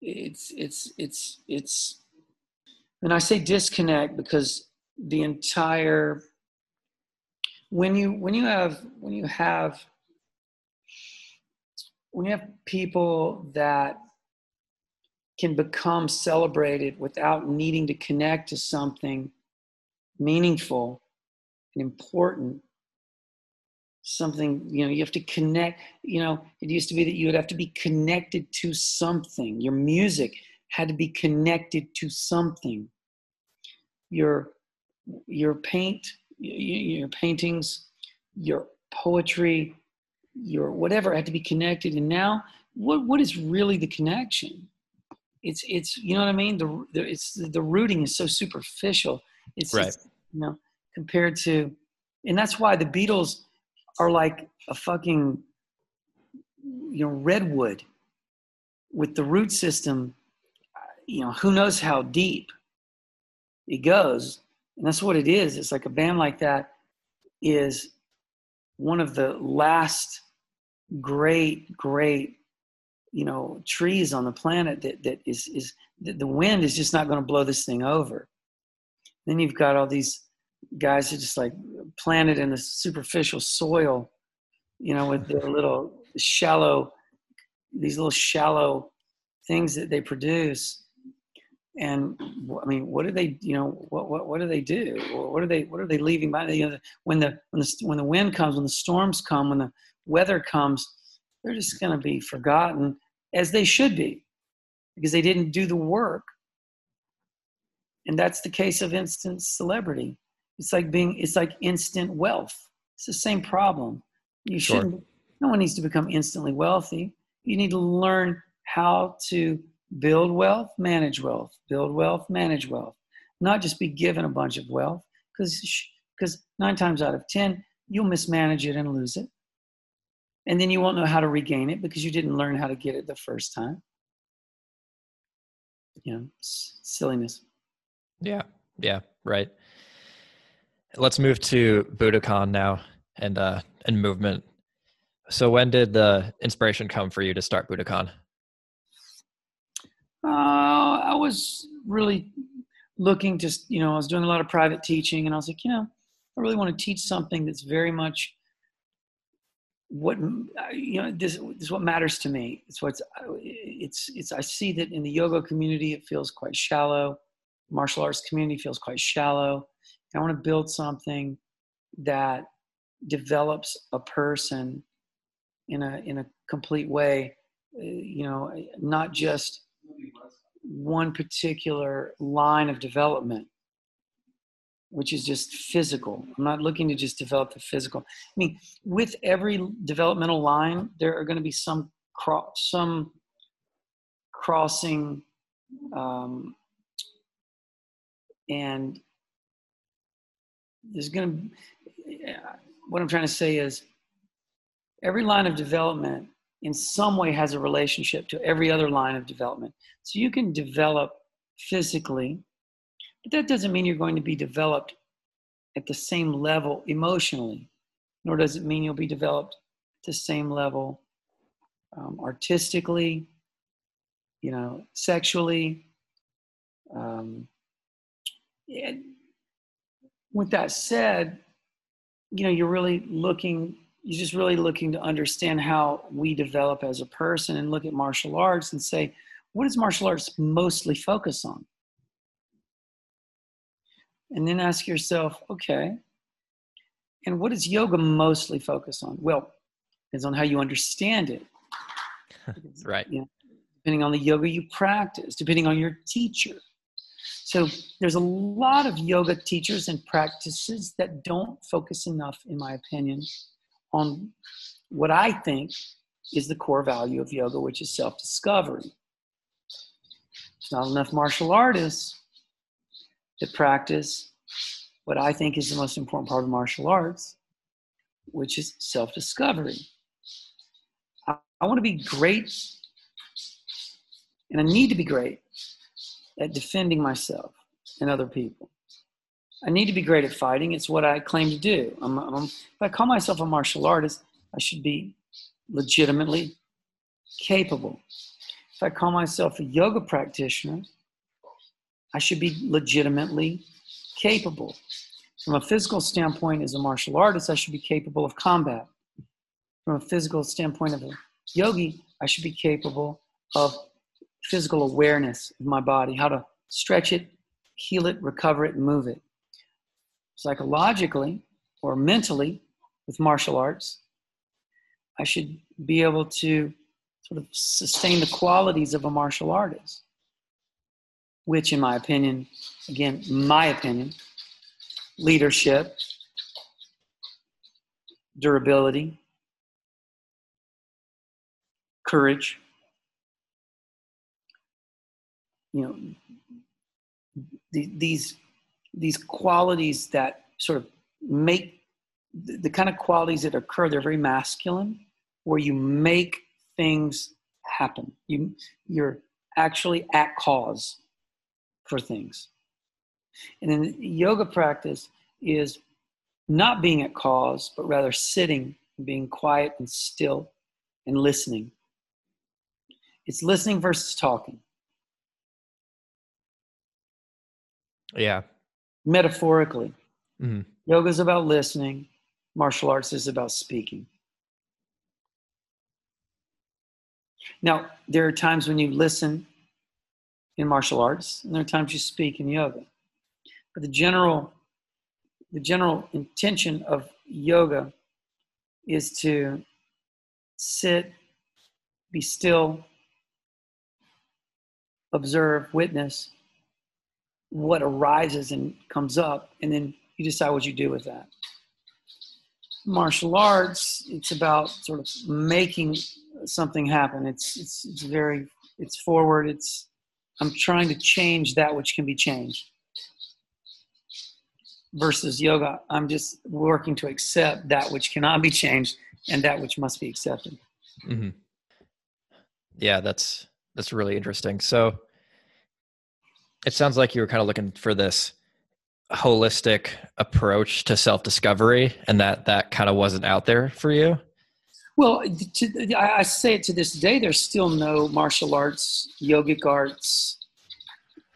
It's it's it's it's and I say disconnect because the entire when you when you have when you have when you have people that can become celebrated without needing to connect to something meaningful and important something you know you have to connect you know it used to be that you would have to be connected to something your music had to be connected to something your your paint your paintings your poetry your whatever had to be connected and now what what is really the connection it's it's you know what i mean the, the it's the rooting is so superficial it's right. Just, you know, compared to, and that's why the Beatles are like a fucking, you know, redwood with the root system. You know, who knows how deep it goes, and that's what it is. It's like a band like that is one of the last great, great you know trees on the planet that that is is that the wind is just not going to blow this thing over. Then you've got all these guys who just like planted in the superficial soil, you know, with their little shallow, these little shallow things that they produce and I mean, what do they, you know, what what what do they do? What are they what are they leaving behind? You know, when the when the when the wind comes, when the storms come, when the weather comes, they're just going to be forgotten as they should be, because they didn't do the work. And that's the case of instant celebrity. It's like being it's like instant wealth. It's the same problem. You shouldn't. Sure. No one needs to become instantly wealthy. You need to learn how to build wealth, manage wealth, build wealth, manage wealth. Not just be given a bunch of wealth, because because nine times out of ten you'll mismanage it and lose it, and then you won't know how to regain it because you didn't learn how to get it the first time. You know, silliness. Yeah, yeah, right. Let's move to Budokon now and uh and movement. So when did the inspiration come for you to start Budokon? Uh, I was really looking to, you know, I was doing a lot of private teaching, and I was like, you know, I really want to teach something that's very much what you know this, this is what matters to me. It's what's it's it's i see that in the yoga community it feels quite shallow. Martial arts community feels quite shallow. I want to build something that develops a person in a in a complete way uh, you know not just one particular line of development, which is just physical. I'm not looking to just develop the physical. I mean, with every developmental line, there are going to be some cross, some crossing, um, and there's going to. What I'm trying to say is, every line of development in some way has a relationship to every other line of development. So you can develop physically, but that doesn't mean you're going to be developed at the same level emotionally, nor does it mean you'll be developed at the same level um, artistically, you know, sexually. Um, with that said, you know, you're really looking you're just really looking to understand how we develop as a person and look at martial arts and say, what does martial arts mostly focus on? And then ask yourself, okay, and what does yoga mostly focus on? Well, depends on how you understand it. right. You know, depending on the yoga you practice, depending on your teacher. So there's a lot of yoga teachers and practices that don't focus enough, in my opinion, on what I think is the core value of yoga, which is self discovery. There's not enough martial artists that practice what I think is the most important part of martial arts, which is self discovery. I, I want to be great, and I need to be great at defending myself and other people. I need to be great at fighting. It's what I claim to do. I'm, I'm, if I call myself a martial artist, I should be legitimately capable. If I call myself a yoga practitioner, I should be legitimately capable. From a physical standpoint, as a martial artist, I should be capable of combat. From a physical standpoint of a yogi, I should be capable of physical awareness of my body, how to stretch it, heal it, recover it, and move it psychologically or mentally with martial arts, I should be able to sort of sustain the qualities of a martial artist, which, in my opinion, again, my opinion, leadership, durability, courage, you know, the, these these qualities that sort of make the, the kind of qualities that occur, they're very masculine, where you make things happen. You, you're actually at cause for things. And then yoga practice is not being at cause, but rather sitting, and being quiet and still and listening. It's listening versus talking. Yeah, metaphorically. Mm-hmm. Yoga is about listening, martial arts is about speaking. Now, there are times when you listen in martial arts, and there are times you speak in yoga. But the general, the general intention of yoga is to sit, be still, observe, witness what arises and comes up, and then you decide what you do with that. Martial arts, it's about sort of making something happen. It's it's it's very it's forward. It's I'm trying to change that which can be changed. Versus yoga, I'm just working to accept that which cannot be changed and that which must be accepted. Mm-hmm. Yeah, that's that's really interesting. So it sounds like you were kind of looking for this holistic approach to self discovery, and that that kind of wasn't out there for you. Well, to, I say it to this day, there's still no martial arts, yogic arts,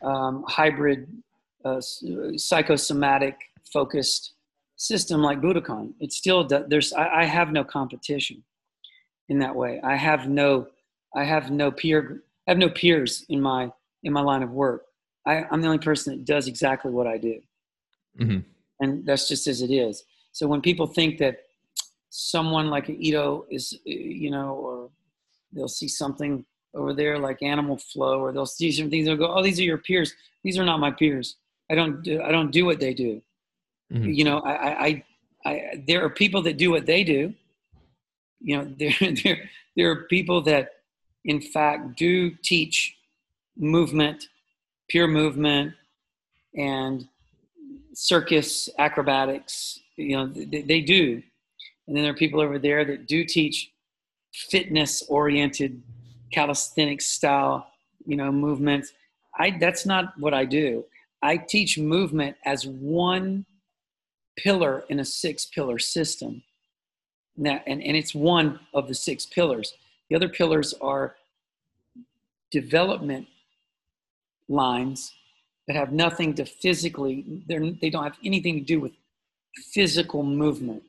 um, hybrid, uh, psychosomatic focused system like Budokon. It's still there's I, I, have no competition in that way. I have no I have no peer I have no peers in my in my line of work. I, am the only person that does exactly what I do, mm-hmm. and that's just as it is. So when people think that someone like Ido is, you know, or they'll see something over there like Animal Flow, or they'll see some things. They'll go, "Oh, these are your peers. These are not my peers. I don't do, I don't do what they do." Mm-hmm. You know, I, I, I, there are people that do what they do. You know, there, there, there are people that, in fact, do teach movement, pure movement, and circus acrobatics. You know, they, they do and then there are people over there that do teach fitness oriented calisthenics style, you know, movements. I that's not what I do. I teach movement as one pillar in a six pillar system. Now, and, and it's one of the six pillars. The other pillars are development lines that have nothing to physically, they don't have anything to do with physical movement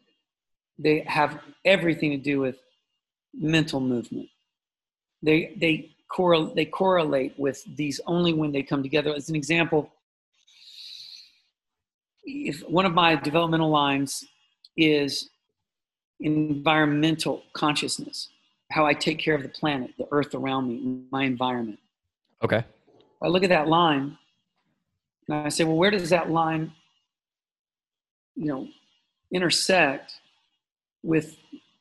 they have everything to do with mental movement. They they correl- they correlate with these only when they come together. As an example, if one of my developmental lines is environmental consciousness, how I take care of the planet, the earth around me, my environment. Okay. I look at that line and I say, well, where does that line, you know, intersect with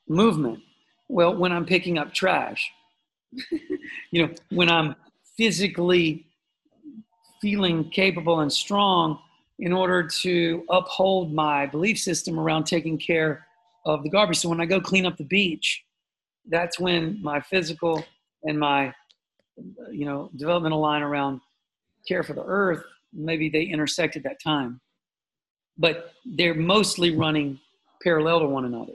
movement? Well, when I'm picking up trash, you know, when I'm physically feeling capable and strong in order to uphold my belief system around taking care of the garbage. So when I go clean up the beach, that's when my physical and my you know developmental line around care for the earth maybe they intersect at that time but they're mostly running parallel to one another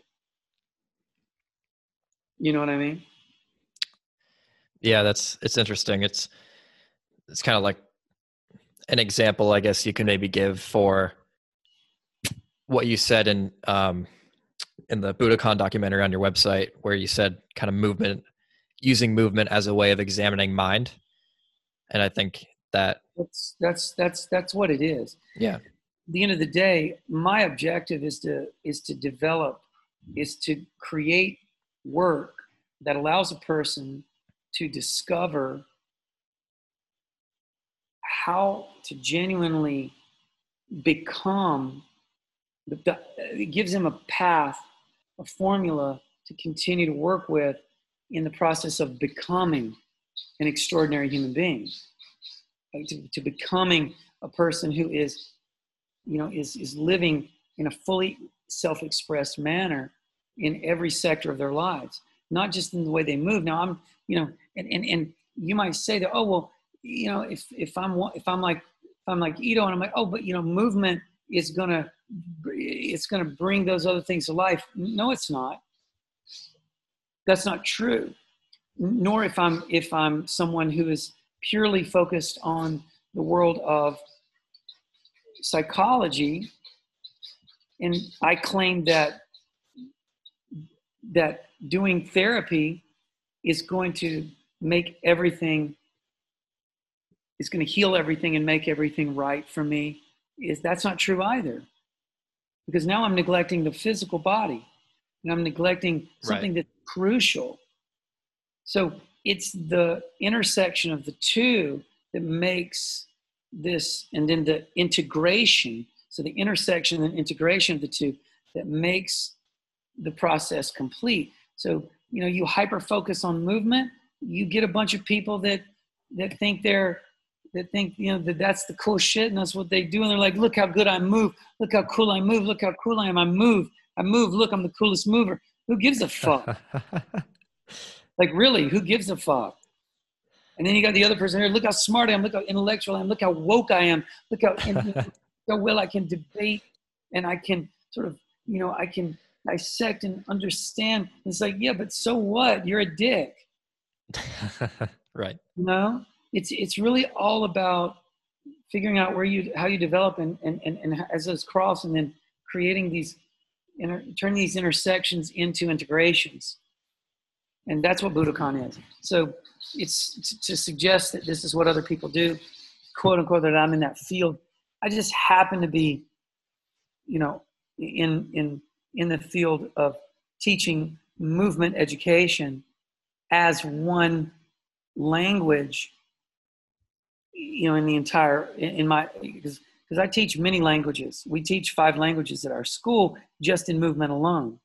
you know what I mean? Yeah, that's it's interesting. It's it's kind of like an example, I guess you can maybe give for what you said in um, in the Budokon documentary on your website, where you said kind of movement, using movement as a way of examining mind, and I think that that's that's that's that's what it is. Yeah. At the end of the day, my objective is to is to develop, is to create work that allows a person to discover how to genuinely become it gives them a path a formula to continue to work with in the process of becoming an extraordinary human being to, to becoming a person who is you know is is living in a fully self-expressed manner in every sector of their lives not just in the way they move. Now I'm, you know, and, and, and you might say that, oh, well, you know, if, if I'm, if I'm like, if I'm like Ido and I'm like, oh, but you know, movement is going to, it's going to bring those other things to life. No, it's not. That's not true. Nor if I'm, if I'm someone who is purely focused on the world of psychology and I claim that that doing therapy is going to make everything is going to heal everything and make everything right for me is that's not true either because now i'm neglecting the physical body and i'm neglecting something right. that's crucial. So it's the intersection of the two that makes this and then the integration so the intersection and integration of the two that makes the process complete. So you know you hyper focus on movement you get a bunch of people that that think they're that think you know that that's the cool shit and that's what they do and they're like look how good i move. Look how cool i move. Look how cool i am. I move. I move. Look i'm the coolest mover who gives a fuck? Like really who gives a fuck? And then you got the other person here. Look how smart i am. Look how intellectual i am. Look how woke i am. Look how, how well i can debate and i can sort of you know i can dissect and understand. It's like yeah but so what? You're a dick. Right. You know? It's it's really all about figuring out where you how you develop and and, and, and as those cross and then creating these inter, turning these intersections into integrations. And that's what Budokon is. So it's to suggest that this is what other people do quote unquote that i'm in that field i just happen to be you know in in in the field of teaching movement education as one language you know in the entire in my because because I teach many languages. We teach five languages at our school just in movement alone.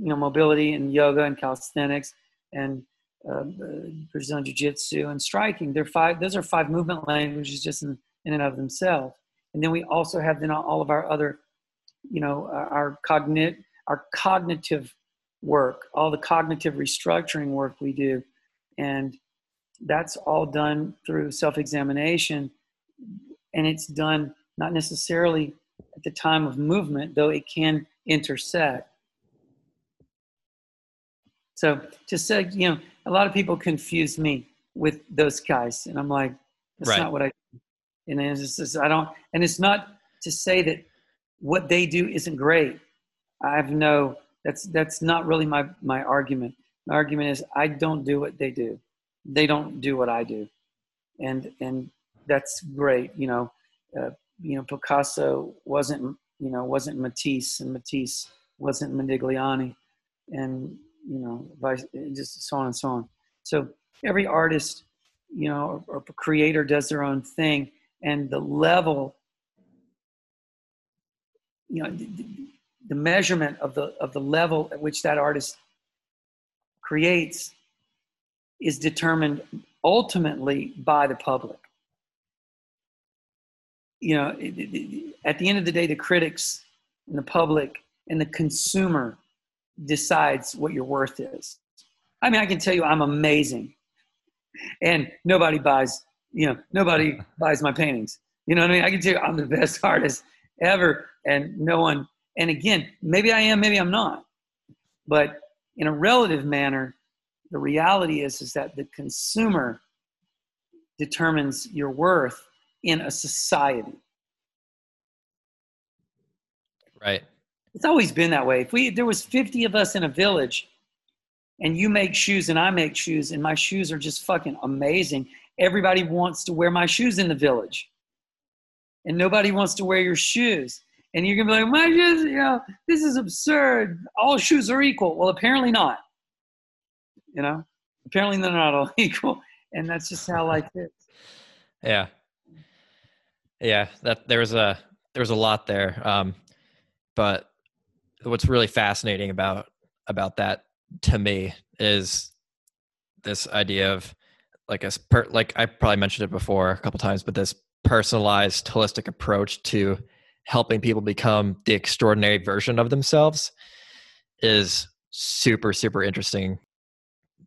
You know, mobility and yoga and calisthenics and uh, Brazilian jiu-jitsu and striking. They're five. Those are five movement languages just in, in and of themselves. And then we also have then all of our other, you know, our, our cognit our cognitive work, all the cognitive restructuring work we do, and that's all done through self-examination and it's done not necessarily at the time of movement though it can intersect. So just say you know a lot of people confuse me with those guys and i'm like that's right. not what i and it's just, i don't and it's not to say that what they do isn't great. I have no that's that's not really my my argument. My argument is i don't do what they do. They don't do what I do, and and that's great. You know, uh, you know Picasso wasn't you know wasn't Matisse, and Matisse wasn't Modigliani, and you know vice, just so on and so on. So every artist, you know, or, or creator does their own thing, and the level, you know. The, the measurement of the of the level at which that artist creates is determined ultimately by the public. You know, at the end of the day, the critics and the public and the consumer decides what your worth is. I mean, I can tell you I'm amazing. And nobody buys, you know, nobody buys my paintings. You know what I mean? I can tell you I'm the best artist ever. And no one, and again, maybe I am, maybe I'm not. But in a relative manner, the reality is is that the consumer determines your worth in a society. Right. It's always been that way. If we there was 50 of us in a village and you make shoes and i make shoes and my shoes are just fucking amazing everybody wants to wear my shoes in the village. And nobody wants to wear your shoes. And you're gonna be like my shoes you know this is absurd. All shoes are equal. Well apparently not. You know? Apparently they're not all equal. And that's just how life is. Yeah yeah that there was a there was a lot there um but what's really fascinating about about that to me is this idea of like a per, like I probably mentioned it before a couple times, but this personalized, holistic approach to helping people become the extraordinary version of themselves is super super interesting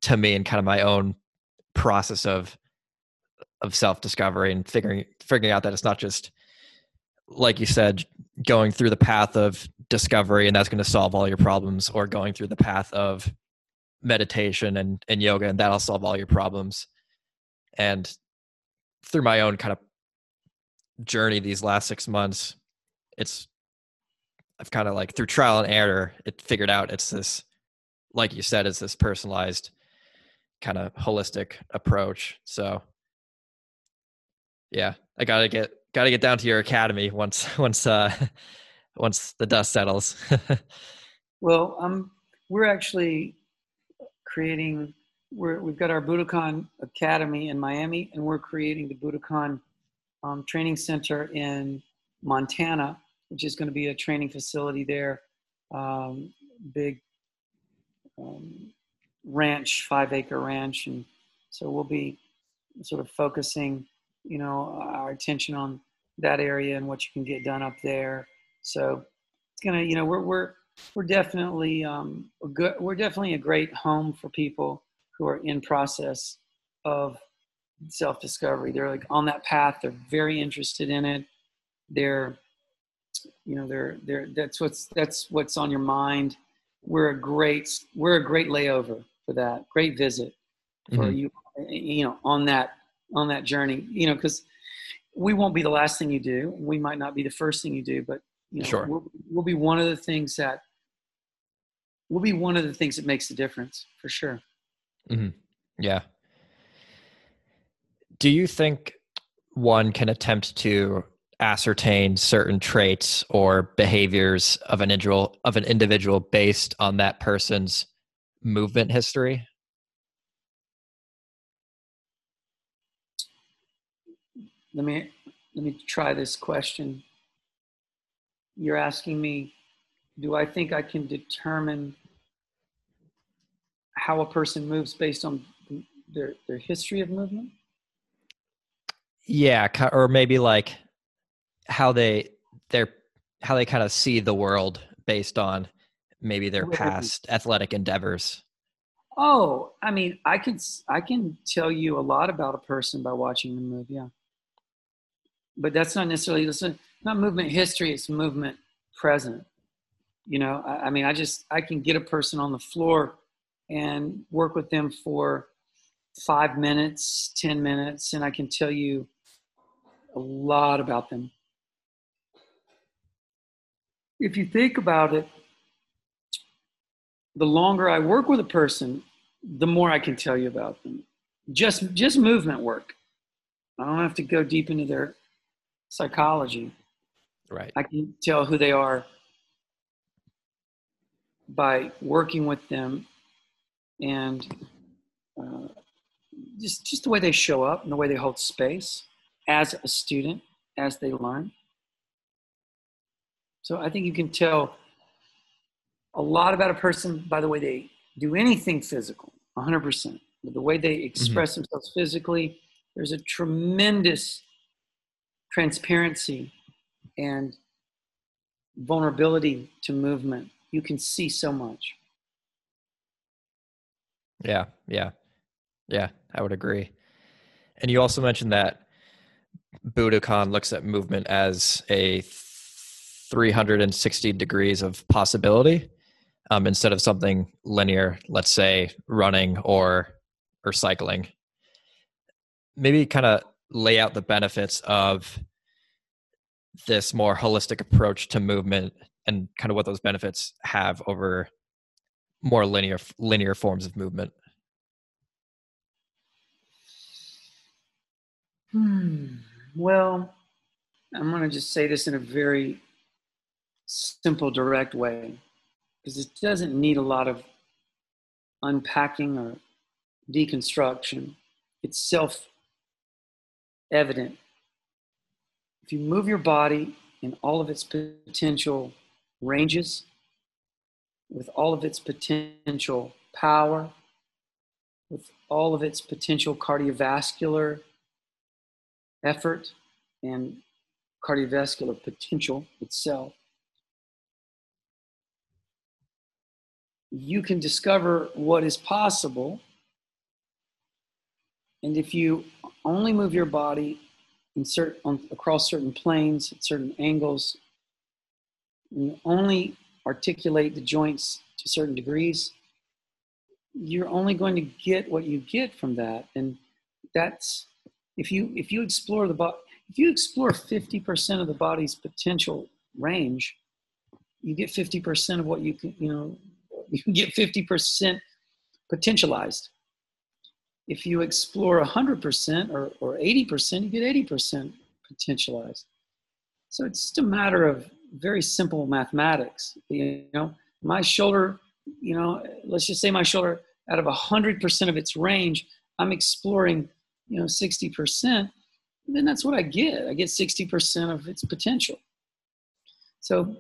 to me and kind of my own process of of self discovery and figuring figuring out that it's not just like you said going through the path of discovery and that's going to solve all your problems or going through the path of meditation and, and yoga and that'll solve all your problems and through my own kind of journey these last six months it's i've kind of like through trial and error it figured out it's this like you said it's this personalized kind of holistic approach. So yeah, I gotta get gotta get down to your academy once once uh once the dust settles. well, um, we're actually creating. We're, we've got our Budokon Academy in Miami, and we're creating the Budokon um, Training Center in Montana, which is going to be a training facility there. Um, big um, ranch, five acre ranch, and so we'll be sort of focusing, you know, our attention on that area and what you can get done up there. So it's gonna, you know, we're we're we're definitely um, a good, we're definitely a great home for people who are in process of self discovery. They're like on that path. They're very interested in it. They're, you know, they're they're that's what's that's what's on your mind. We're a great we're a great layover for that. Great visit for mm-hmm. you, you know, on that on that journey. You know, because we won't be the last thing you do. We might not be the first thing you do, but you know, sure. we'll, we'll be one of the things that will be one of the things that makes the difference for sure. Mm-hmm. Yeah. Do you think one can attempt to ascertain certain traits or behaviors of an individual of an individual based on that person's movement history? Let me let me try this question. You're asking me do I think I can determine how a person moves based on their their history of movement? Yeah, or maybe like how they their how they kind of see the world based on maybe their past athletic endeavors. Oh, I mean, I can I can tell you a lot about a person by watching them move. Yeah, but that's not necessarily it's not movement history. It's movement present. You know, I, I mean, I just I can get a person on the floor and work with them for five minutes, ten minutes, and I can tell you a lot about them. If you think about it, the longer I work with a person, the more I can tell you about them. Just just movement work. I don't have to go deep into their psychology. Right. I can tell who they are by working with them and uh, just just the way they show up and the way they hold space as a student as they learn. So I think you can tell a lot about a person by the way they do anything physical, 100%. The way they express mm-hmm. themselves physically, there's a tremendous transparency and vulnerability to movement. You can see so much. Yeah, yeah, yeah, I would agree. And you also mentioned that Budokon looks at movement as a 360 degrees of possibility um, instead of something linear, let's say running or or cycling. Maybe kind of lay out the benefits of this more holistic approach to movement and kind of what those benefits have over more linear linear forms of movement. Hmm. Well, I'm going to just say this in a very simple, direct way because it doesn't need a lot of unpacking or deconstruction. It's self evident. If you move your body in all of its potential ranges, with all of its potential power, with all of its potential cardiovascular effort and cardiovascular potential itself, you can discover what is possible. And if you only move your body in certain, on, across certain planes at certain angles, you only articulate the joints to certain degrees, you're only going to get what you get from that. And that's if you if you explore the body, if you explore 50% of the body's potential range, you get 50% of what you can, you know, you get 50% potentialized. If you explore 100% or, or 80%, you get 80% potentialized. So it's just a matter of very simple mathematics. You know, my shoulder, you know, let's just say my shoulder, out of 100% of its range, I'm exploring, you know, 60%, then that's what I get. I get 60% of its potential. So at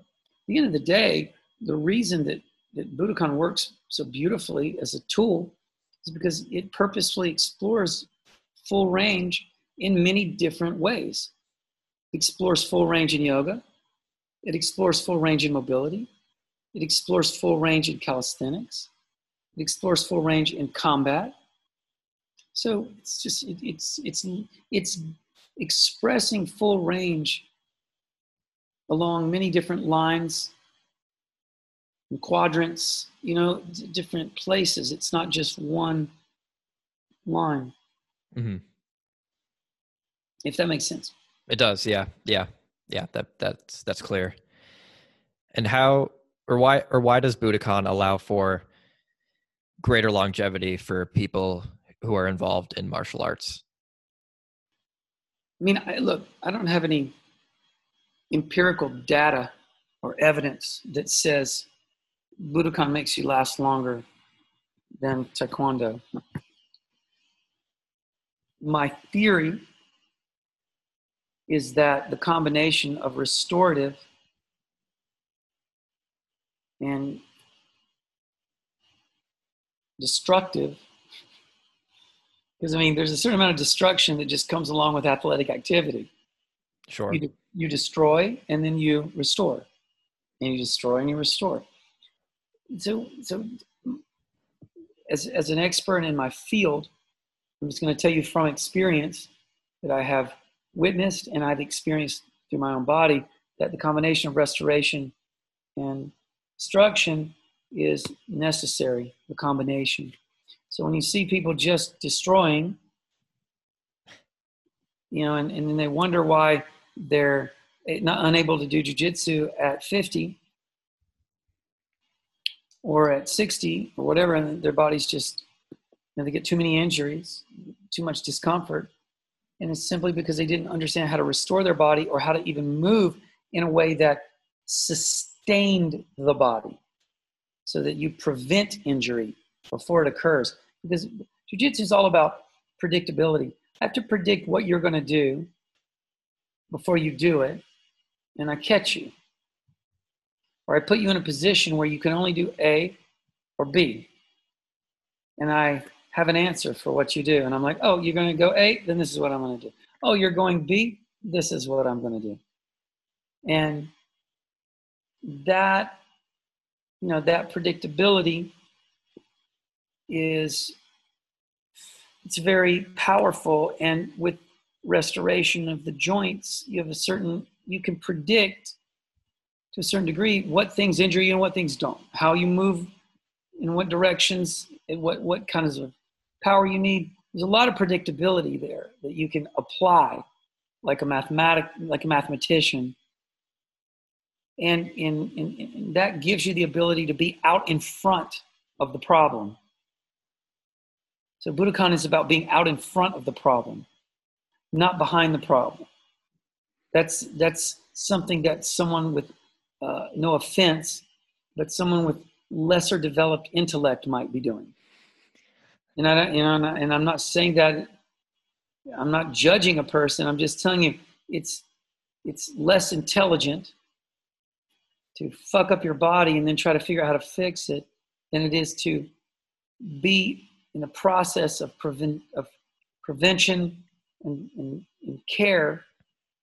the end of the day, the reason that, that Budokon works so beautifully as a tool is because it purposefully explores full range in many different ways. It explores full range in yoga. It explores full range in mobility. It explores full range in calisthenics. It explores full range in combat. So it's just it, it's it's it's expressing full range along many different lines quadrants, you know, different places. It's not just one line. Mm-hmm. If that makes sense. It does. Yeah. Yeah. Yeah. That that's that's clear. And how or why or why does Budokon allow for greater longevity for people who are involved in martial arts? I mean, I, look, I don't have any empirical data or evidence that says Budokon makes you last longer than Taekwondo. My theory is that the combination of restorative and destructive because I mean, there's a certain amount of destruction that just comes along with athletic activity. Sure. You, you destroy and then you restore, and you destroy and you restore. So, so as as an expert in my field, I'm just going to tell you from experience that I have witnessed and I've experienced through my own body that the combination of restoration and destruction is necessary. The combination. So when you see people just destroying, you know, and, and then they wonder why they're not unable to do jujitsu at 50 or at 60 or whatever, and their body's just, you know, they get too many injuries, too much discomfort. And it's simply because they didn't understand how to restore their body or how to even move in a way that sustained the body so that you prevent injury before it occurs because jiu-jitsu is all about predictability. I have to predict what you're going to do before you do it, and I catch you. Or I put you in a position where you can only do A or B. And I have an answer for what you do. And I'm like, oh, you're going to go A? Then this is what I'm going to do. Oh, you're going B? This is what I'm going to do. And that, you know, that predictability is it's very powerful and with restoration of the joints you have a certain you can predict to a certain degree what things injure you and what things don't. How you move in what directions and what what kinds of power you need. There's a lot of predictability there that you can apply like a mathematic like a mathematician. And in, in, that gives you the ability to be out in front of the problem. So Budokon is about being out in front of the problem, not behind the problem. That's that's something that someone with uh, no offense, but someone with lesser developed intellect might be doing. And I you know, and I'm not saying that I'm not judging a person. I'm just telling you it's it's less intelligent to fuck up your body and then try to figure out how to fix it than it is to be in the process of, of prevention and, and, and care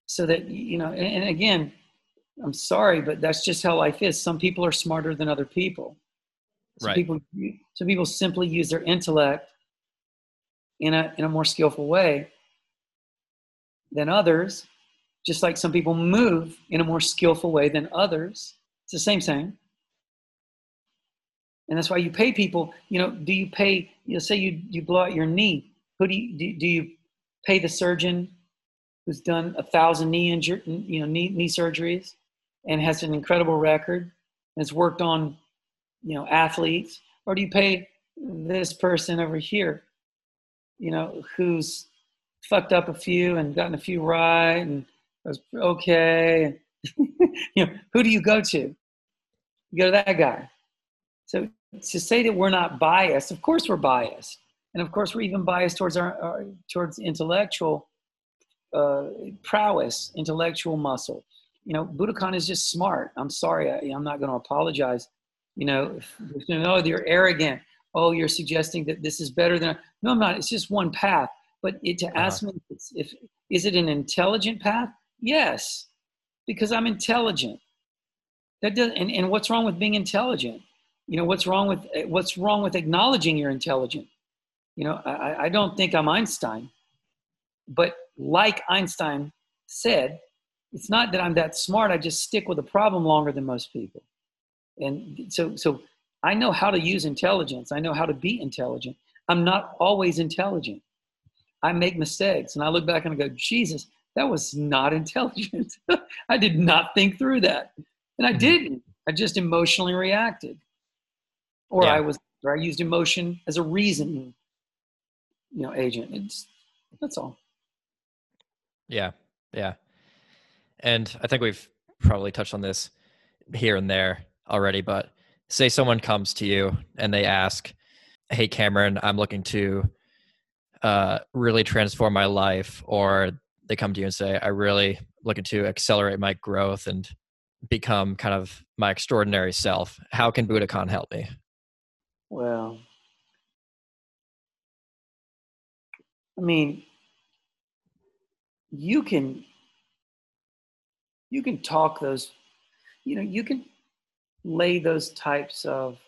so that, you know, and, and again, I'm sorry, but that's just how life is. Some people are smarter than other people. Some right. people, some people simply use their intellect in a in a more skillful way than others. Just like some people move in a more skillful way than others. It's the same thing and that's why you pay people you know do you pay you know say you you blow out your knee who do you do, do you pay the surgeon who's done a thousand knee injury you know knee, knee surgeries and has an incredible record and has worked on you know athletes or do you pay this person over here you know, who's fucked up a few and gotten a few right and was okay. you know, who do you go to? You go to that guy. So to say that we're not biased, of course we're biased, and of course we're even biased towards our, our towards intellectual uh, prowess, intellectual muscle. You know, Budokon is just smart. I'm sorry, I, am not going to apologize. You know, if, if, you know, you're arrogant. Oh, you're suggesting that this is better than. No, I'm not. It's just one path. But it, to uh-huh. ask me if, if is it an intelligent path? Yes, because I'm intelligent. That does, and, and what's wrong with being intelligent? You know, what's wrong with what's wrong with acknowledging you're intelligent? You know, I, I don't think I'm Einstein, but like Einstein said, it's not that I'm that smart. I just stick with a problem longer than most people, and so so I know how to use intelligence. I know how to be intelligent. I'm not always intelligent. I make mistakes, and I look back and I go, Jesus, that was not intelligent. I did not think through that. And I mm-hmm. didn't. I just emotionally reacted. Or yeah. I was or I used emotion as a reason, you know, agent. It's that's all. Yeah. Yeah. And I think we've probably touched on this here and there already, but say someone comes to you and they ask, Hey Cameron, I'm looking to uh, really transform my life or they come to you and say, I really looking to accelerate my growth and become kind of my extraordinary self. How can Budokon help me? Well, I mean, you can you can talk those, you know, you can lay those types of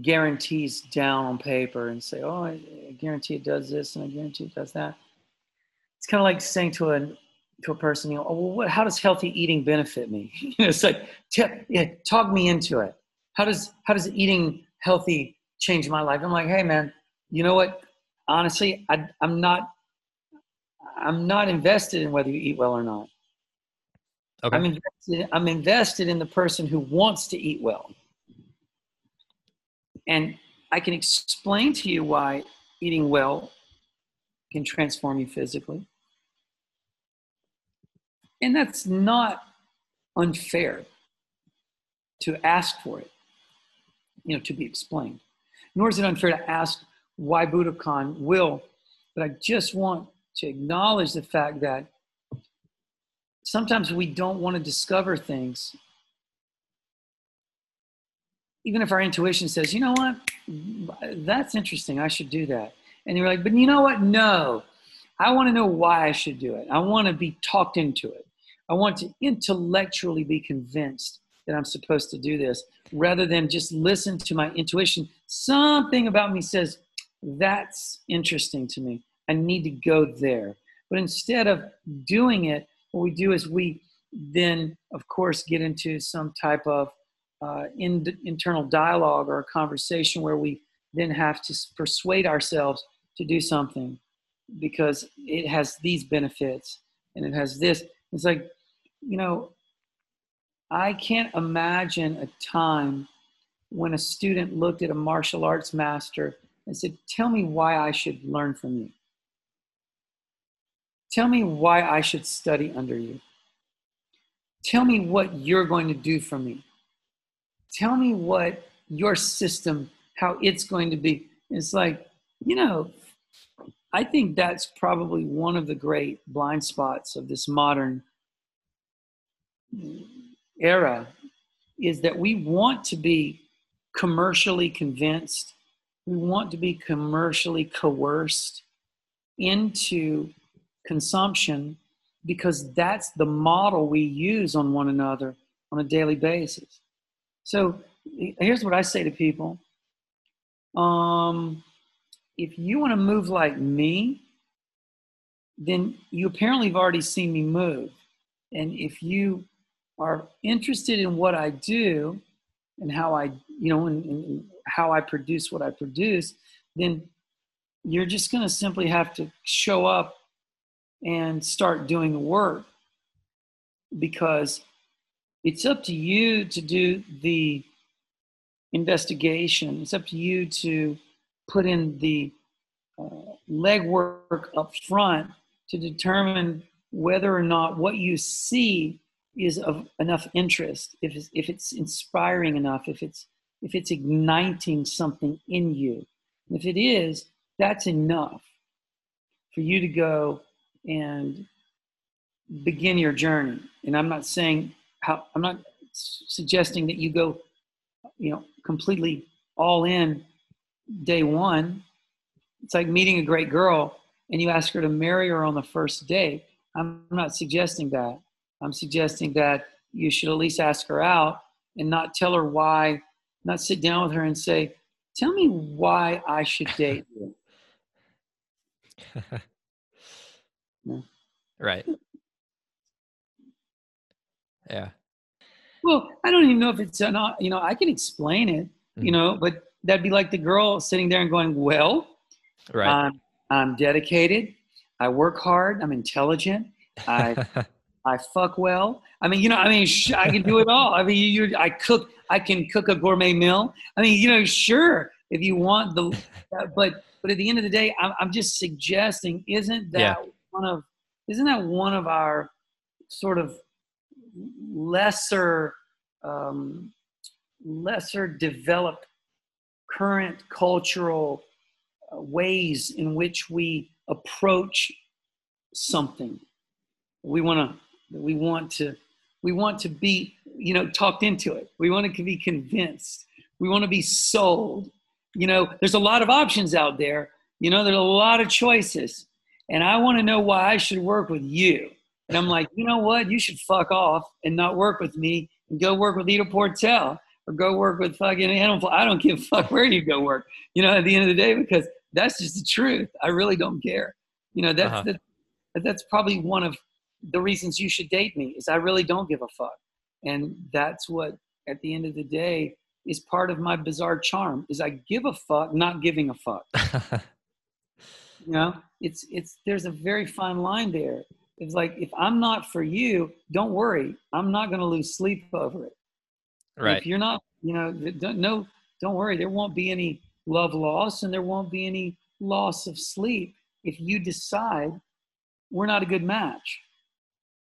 guarantees down on paper and say, oh, I, guarantee it does this and I guarantee it does that. It's kind of like saying to a to a person, you know, oh, well, what, how does healthy eating benefit me? you know, it's like, t- yeah, talk me into it. How does how does eating healthy change my life? I'm like, hey, man, you know what? Honestly, I, I'm not I'm not invested in whether you eat well or not. Okay. I'm invested, I'm invested in the person who wants to eat well. And I can explain to you why eating well can transform you physically. And that's not unfair to ask for it, you know, to be explained. Nor is it unfair to ask why Budokon will, but I just want to acknowledge the fact that sometimes we don't want to discover things even if our intuition says, you know what, that's interesting, I should do that. And you're like, but you know what? No, I want to know why I should do it. I want to be talked into it. I want to intellectually be convinced that I'm supposed to do this rather than just listen to my intuition. Something about me says, that's interesting to me. I need to go there. But instead of doing it, what we do is we then, of course, get into some type of uh, in, internal dialogue or a conversation where we then have to persuade ourselves to do something because it has these benefits and it has this. It's like, you know, I can't imagine a time when a student looked at a martial arts master and said, Tell me why I should learn from you. Tell me why I should study under you. Tell me what you're going to do for me tell me what your system, how it's going to be. It's like, you know, I think that's probably one of the great blind spots of this modern era is that we want to be commercially convinced, we want to be commercially coerced into consumption because that's the model we use on one another on a daily basis. So here's what I say to people. Um, if you want to move like me, then you apparently have already seen me move. And if you are interested in what I do and how I, you know, and, and how I produce what I produce, then you're just going to simply have to show up and start doing the work because it's up to you to do the investigation. It's up to you to put in the uh, legwork up front to determine whether or not what you see is of enough interest, if it's, if it's inspiring enough, if it's if it's igniting something in you. If it is, that's enough for you to go and begin your journey. And I'm not saying how I'm not suggesting that you go, you know, completely all in day one. It's like meeting a great girl and you ask her to marry her on the first date. I'm not suggesting that. I'm suggesting that you should at least ask her out and not tell her why, not sit down with her and say, Tell me why I should date you. Right. Yeah. Well, I don't even know if it's not, you know, I can explain it, you mm-hmm. know, but that'd be like the girl sitting there and going, Well, right. I'm, I'm dedicated. I work hard. I'm intelligent. I I fuck well. I mean, you know, I mean, sh- I can do it all. I mean, you, I cook. I can cook a gourmet meal. I mean, you know, sure, if you want the, uh, but but at the end of the day, I'm, I'm just suggesting, isn't that yeah. One of, isn't that one of our sort of lesser, um, lesser developed current cultural uh, ways in which we approach something. We want to we want to we want to be you know talked into it. We want to be convinced. We want to be sold. You know there's a lot of options out there. You know there's a lot of choices and i want to know why i should work with you and i'm like you know what you should fuck off and not work with me and go work with Ido Portal or go work with fucking don't, I don't give a fuck where you go work you know at the end of the day because that's just the truth i really don't care you know that's uh-huh. the, that's probably one of the reasons you should date me is I really don't give a fuck. And that's what, at the end of the day, is part of my bizarre charm is I give a fuck, not giving a fuck. you know, it's it's there's a very fine line there. It's like if I'm not for you, don't worry, I'm not going to lose sleep over it. Right. If you're not, you know, don't no, don't worry, there won't be any love loss and there won't be any loss of sleep if you decide we're not a good match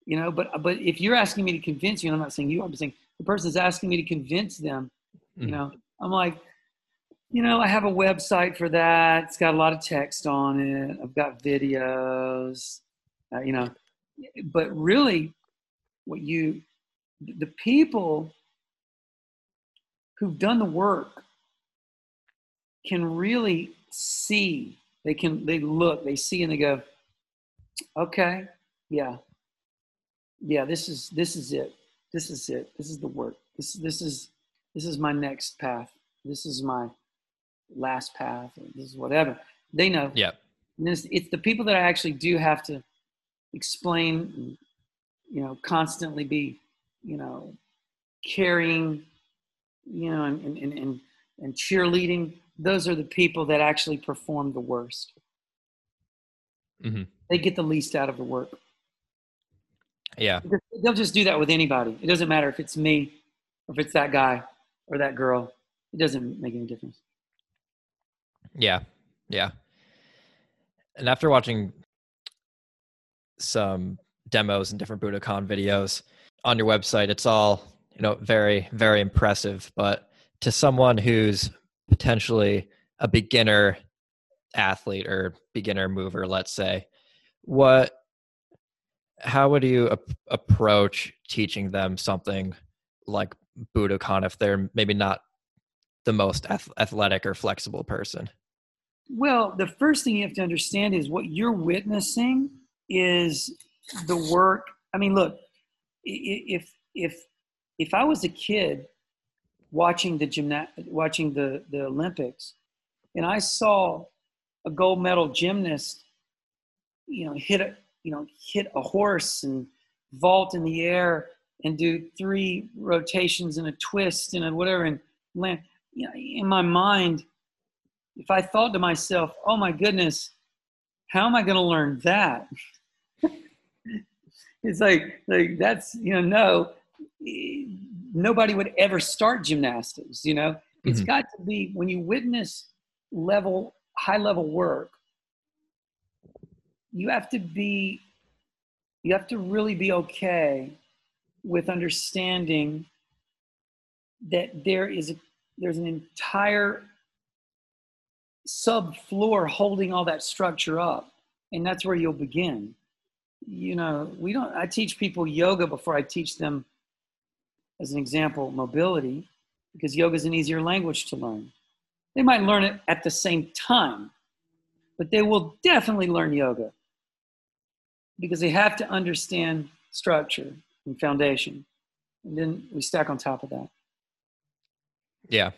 you know but but if you're asking me to convince you and i'm not saying you i'm saying the person's asking me to convince them you mm-hmm. know i'm like you know i have a website for that it's got a lot of text on it i've got videos uh, you know but really what you the people who've done the work can really see they can they look they see and they go okay yeah yeah, this is this is it. This is it. This is the work. This this is this is my next path. This is my last path. this is whatever. They know. Yeah. It's, it's, the people that I actually do have to explain, you know, constantly be, you know, carrying, you know, and and and, and cheerleading. Those are the people that actually perform the worst. Mm-hmm. They get the least out of the work. Yeah. They'll just do that with anybody. It doesn't matter if it's me or if it's that guy or that girl. It doesn't make any difference. Yeah. Yeah. And after watching some demos and different Budokon videos on your website, it's all, you know, very, very impressive. But to someone who's potentially a beginner athlete or beginner mover, let's say, what how would you ap- approach teaching them something like Budokon if they're maybe not the most ath- athletic or flexible person? Well, the first thing you have to understand is what you're witnessing is the work. I mean, look, if if if I was a kid watching the gymna- watching the the Olympics, and I saw a gold medal gymnast, you know, hit a you know, hit a horse and vault in the air and do three rotations and a twist and a whatever and land. You know, in my mind, if I thought to myself, "Oh my goodness, how am I going to learn that?" it's like like that's you know no nobody would ever start gymnastics you know it's mm-hmm. got to be when you witness level, high level work, you have to be, you have to really be okay with understanding that there is a, there's an entire subfloor holding all that structure up and that's where you'll begin. You know we don't i teach people yoga before i teach them as an example mobility because yoga is an easier language to learn. They might learn it at the same time but they will definitely learn yoga because they have to understand structure and foundation and then we stack on top of that. Yeah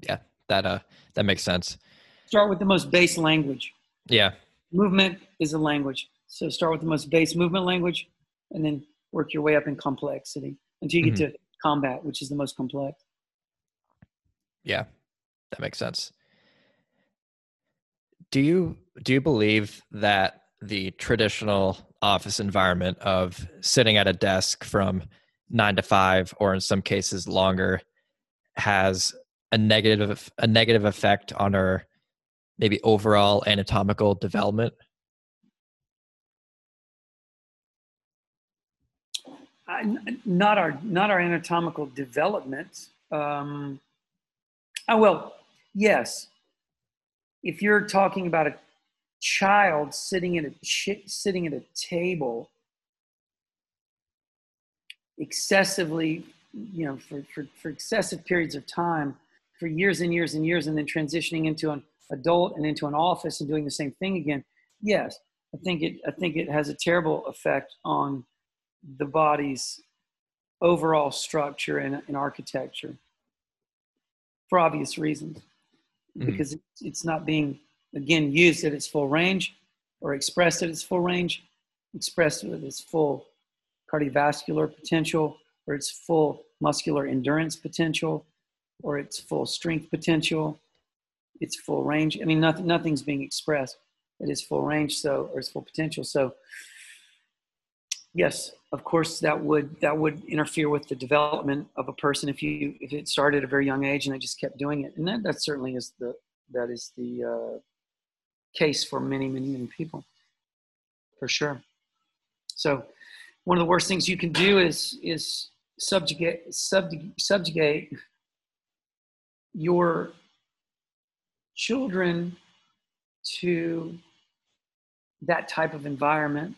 yeah that uh that makes sense start with the most base language. Yeah. Movement is a language. So start with the most base movement language and then work your way up in complexity until you mm-hmm. get to combat which is the most complex. Yeah. That makes sense. Do you do you believe that the traditional office environment of sitting at a desk from 9 to 5 or in some cases longer has a negative a negative effect on our maybe overall anatomical development? Uh, not our not our anatomical development. Um, oh well, yes. If you're talking about a child sitting at a sitting at a table excessively you know, for, for, for excessive periods of time, for years and years and years, and then transitioning into an adult and into an office and doing the same thing again, yes, I think it, I think it has a terrible effect on the body's overall structure and, and architecture for obvious reasons. Mm-hmm. Because it's, not being, again, used at its full range or expressed at its full range, expressed at its full cardiovascular potential, or its full muscular endurance potential, or its full strength potential, its full range. I mean, nothing, nothing's being expressed at its full range, so or its full potential. So, yes, of course, that would that would interfere with the development of a person if you if it started at a very young age and they just kept doing it, and that that certainly is the that is the uh, case for many many many people, for sure. So, one of the worst things you can do is is subjugate, subjugate, subjugate your children to that type of environment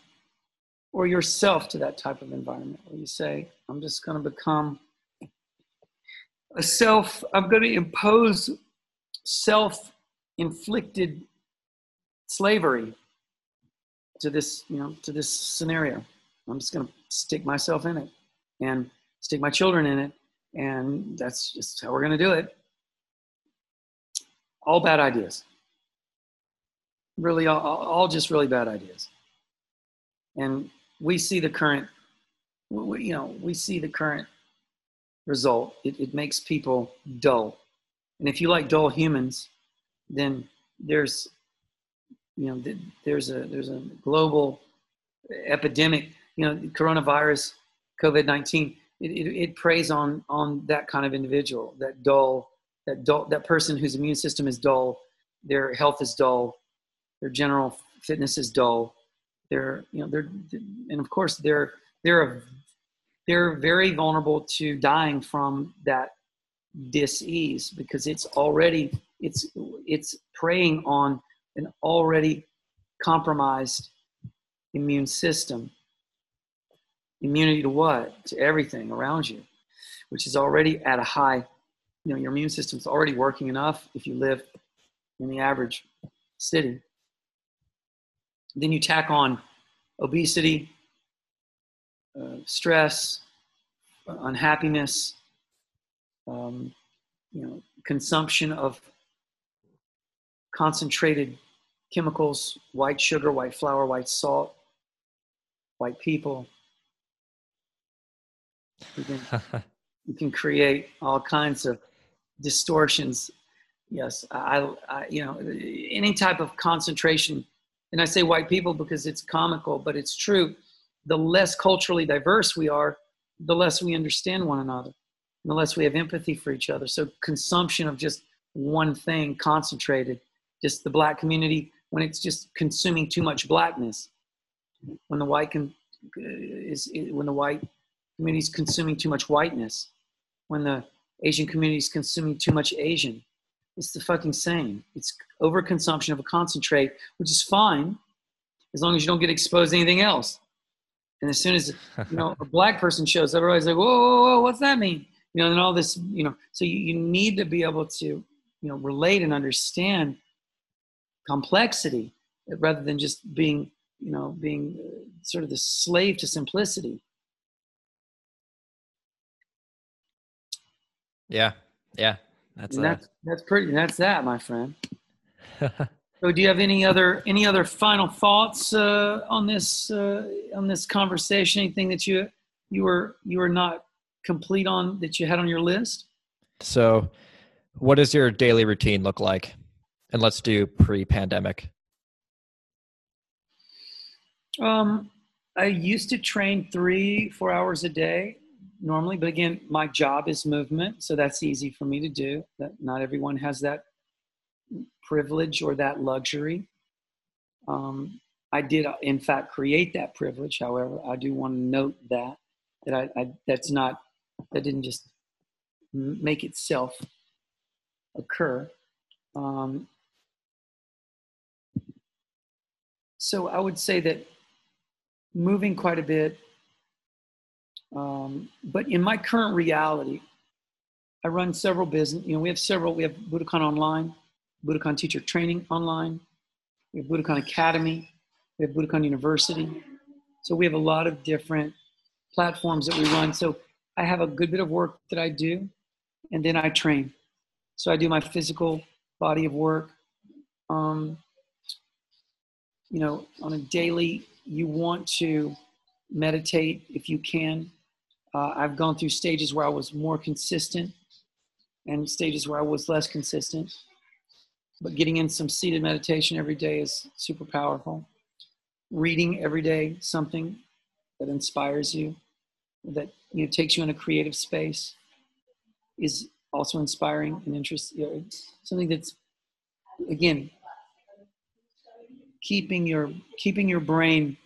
or yourself to that type of environment where you say, I'm just going to become a self, I'm going to impose self inflicted slavery to this, you know, to this scenario. I'm just going to stick myself in it. And stick my children in it, and that's just how we're going to do it. All bad ideas. Really, all, all just really bad ideas. And we see the current, you know, we see the current result. It, it makes people dull. And if you like dull humans, then there's, you know, there's a there's a global epidemic. You know, coronavirus, COVID nineteen it, it, it preys on on that kind of individual, that dull, that dull, that person whose immune system is dull, their health is dull, their general fitness is dull. They're you know they're and of course they're they're they're very vulnerable to dying from that dis-ease because it's already it's it's preying on an already compromised immune system immunity to what? To everything around you, which is already at a high, you know, your immune system's already working enough if you live in the average city. Then you tack on obesity, uh, stress, unhappiness, um, you know, consumption of concentrated chemicals, white sugar, white flour, white salt, white people, you can, you can create all kinds of distortions. Yes, I, I, you know, any type of concentration, and I say white people because it's comical, but it's true. The less culturally diverse we are, the less we understand one another, the less we have empathy for each other. So consumption of just one thing concentrated just the black community when it's just consuming too much blackness when the white can is, when the white community is consuming too much whiteness when the asian community is consuming too much asian. It's the fucking same. It's overconsumption of a concentrate which is fine as long as you don't get exposed to anything else. And as soon as you know a black person shows up everybody's like whoa, whoa, whoa what's that mean? You know and all this you know so you, you need to be able to you know relate and understand complexity rather than just being you know being uh, sort of the slave to simplicity yeah yeah. That's that's, that's pretty that's that my friend. So do you have any other any other final thoughts uh, on this uh, on this conversation? Anything that you you were you were not complete on that you had on your list? So what does your daily routine look like? And let's do pre-pandemic. Um, I used to train three, four hours a day normally, but again, my job is movement, so that's easy for me to do. That not everyone has that privilege or that luxury. Um, I did, in fact, create that privilege. However, I do want to note that that I, I that's not that didn't just make itself occur. Um, so I would say that moving quite a bit. Um, but in my current reality, I run several business. You know, we have several. We have Budokon Online, Budokon Teacher Training Online. We have Budokon Academy. We have Budokon University. So we have a lot of different platforms that we run. So I have a good bit of work that I do, and then I train. So I do my physical body of work. Um, you know, on a daily, you want to meditate if you can. Uh, I've gone through stages where I was more consistent and stages where I was less consistent. But getting in some seated meditation every day is super powerful. Reading every day something that inspires you, that you know, takes you in a creative space, is also inspiring and interesting. You know, something that's, again, keeping your keeping your brain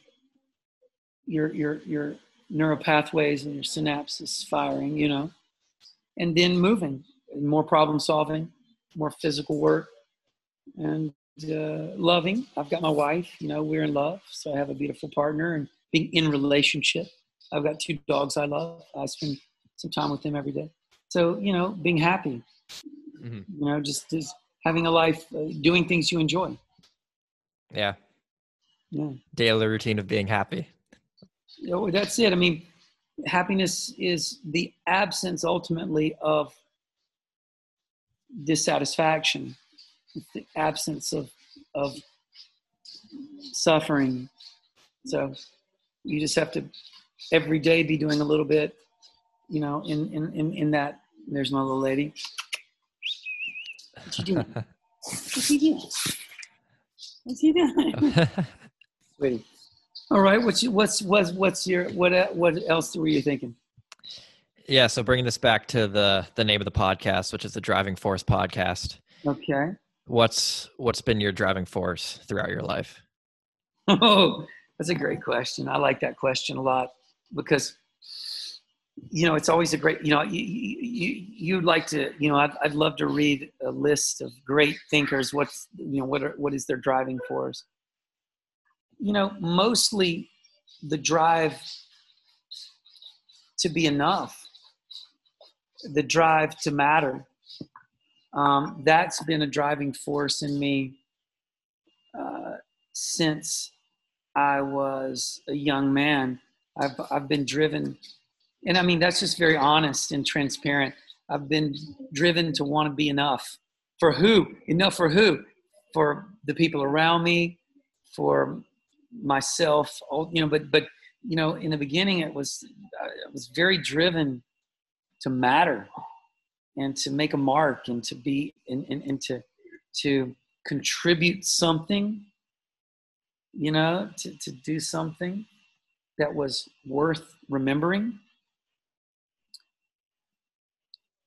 your your your neural pathways and your synapses firing you know and then moving more problem solving more physical work and uh, loving i've got my wife you know we're in love so i have a beautiful partner and being in relationship i've got two dogs i love i spend some time with them every day so you know being happy mm-hmm. you know just just having a life uh, doing things you enjoy yeah. Yeah. Daily routine of being happy. Oh, that's it. I mean, happiness is the absence ultimately of dissatisfaction, it's the absence of of suffering. So you just have to every day be doing a little bit, you know, in in in, in that. There's my little lady. What you doing? what you doing? What's he doing? Wait. All right. What's what's what's what's your what uh, what else were you thinking? Yeah. So bringing this back to the the name of the podcast, which is the Driving Force Podcast. Okay. What's what's been your driving force throughout your life? Oh, that's a great question. I like that question a lot because you know, it's always a great, you know, you, you, you'd like to, you know, I'd, I'd love to read a list of great thinkers. What's, you know, what are, what is their driving force? You know, mostly the drive to be enough, the drive to matter. Um, that's been a driving force in me uh, since I was a young man. I've, I've been driven and I mean that's just very honest and transparent. I've been driven to want to be enough for who? Enough for who? For the people around me, for myself. You know, but but you know, in the beginning, it was uh, I was very driven to matter and to make a mark and to be and, and, and to to contribute something you know to, to do something that was worth remembering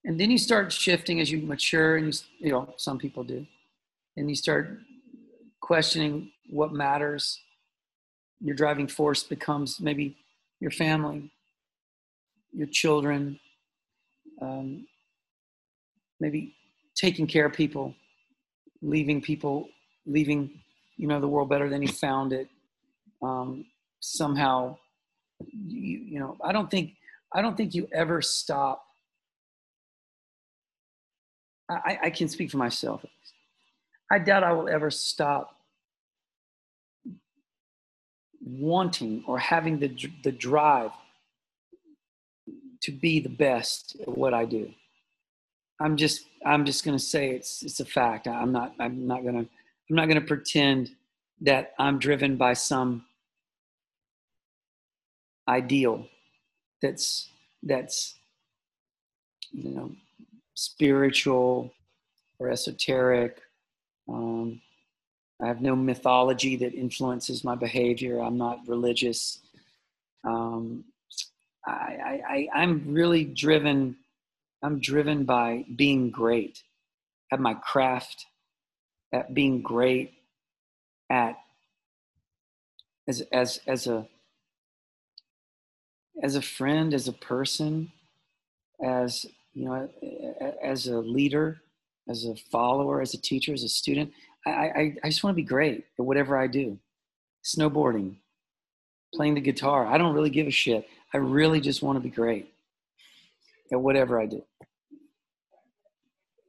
and then you start shifting as you mature and you, you know some people do and you start questioning what matters your driving force becomes maybe your family your children um, maybe taking care of people leaving people leaving you know the world better than you found it um, somehow. You, you know i don't think i don't think you ever stop. I, I can speak for myself. I doubt i will ever stop wanting or having the, the drive to be the best at what i do. I'm just i'm just going to say it's it's a fact. I'm not i'm not going to i'm not going to pretend that i'm driven by some ideal that's that's you know spiritual or esoteric um, i have no mythology that influences my behavior i'm not religious um, I, I, i'm really driven i'm driven by being great at my craft at being great at as as as a as a friend, as a person, as you know, as a leader, as a follower, as a teacher, as a student. I, I, I just want to be great at whatever I do. Snowboarding, playing the guitar. I don't really give a shit. I really just want to be great at whatever I do.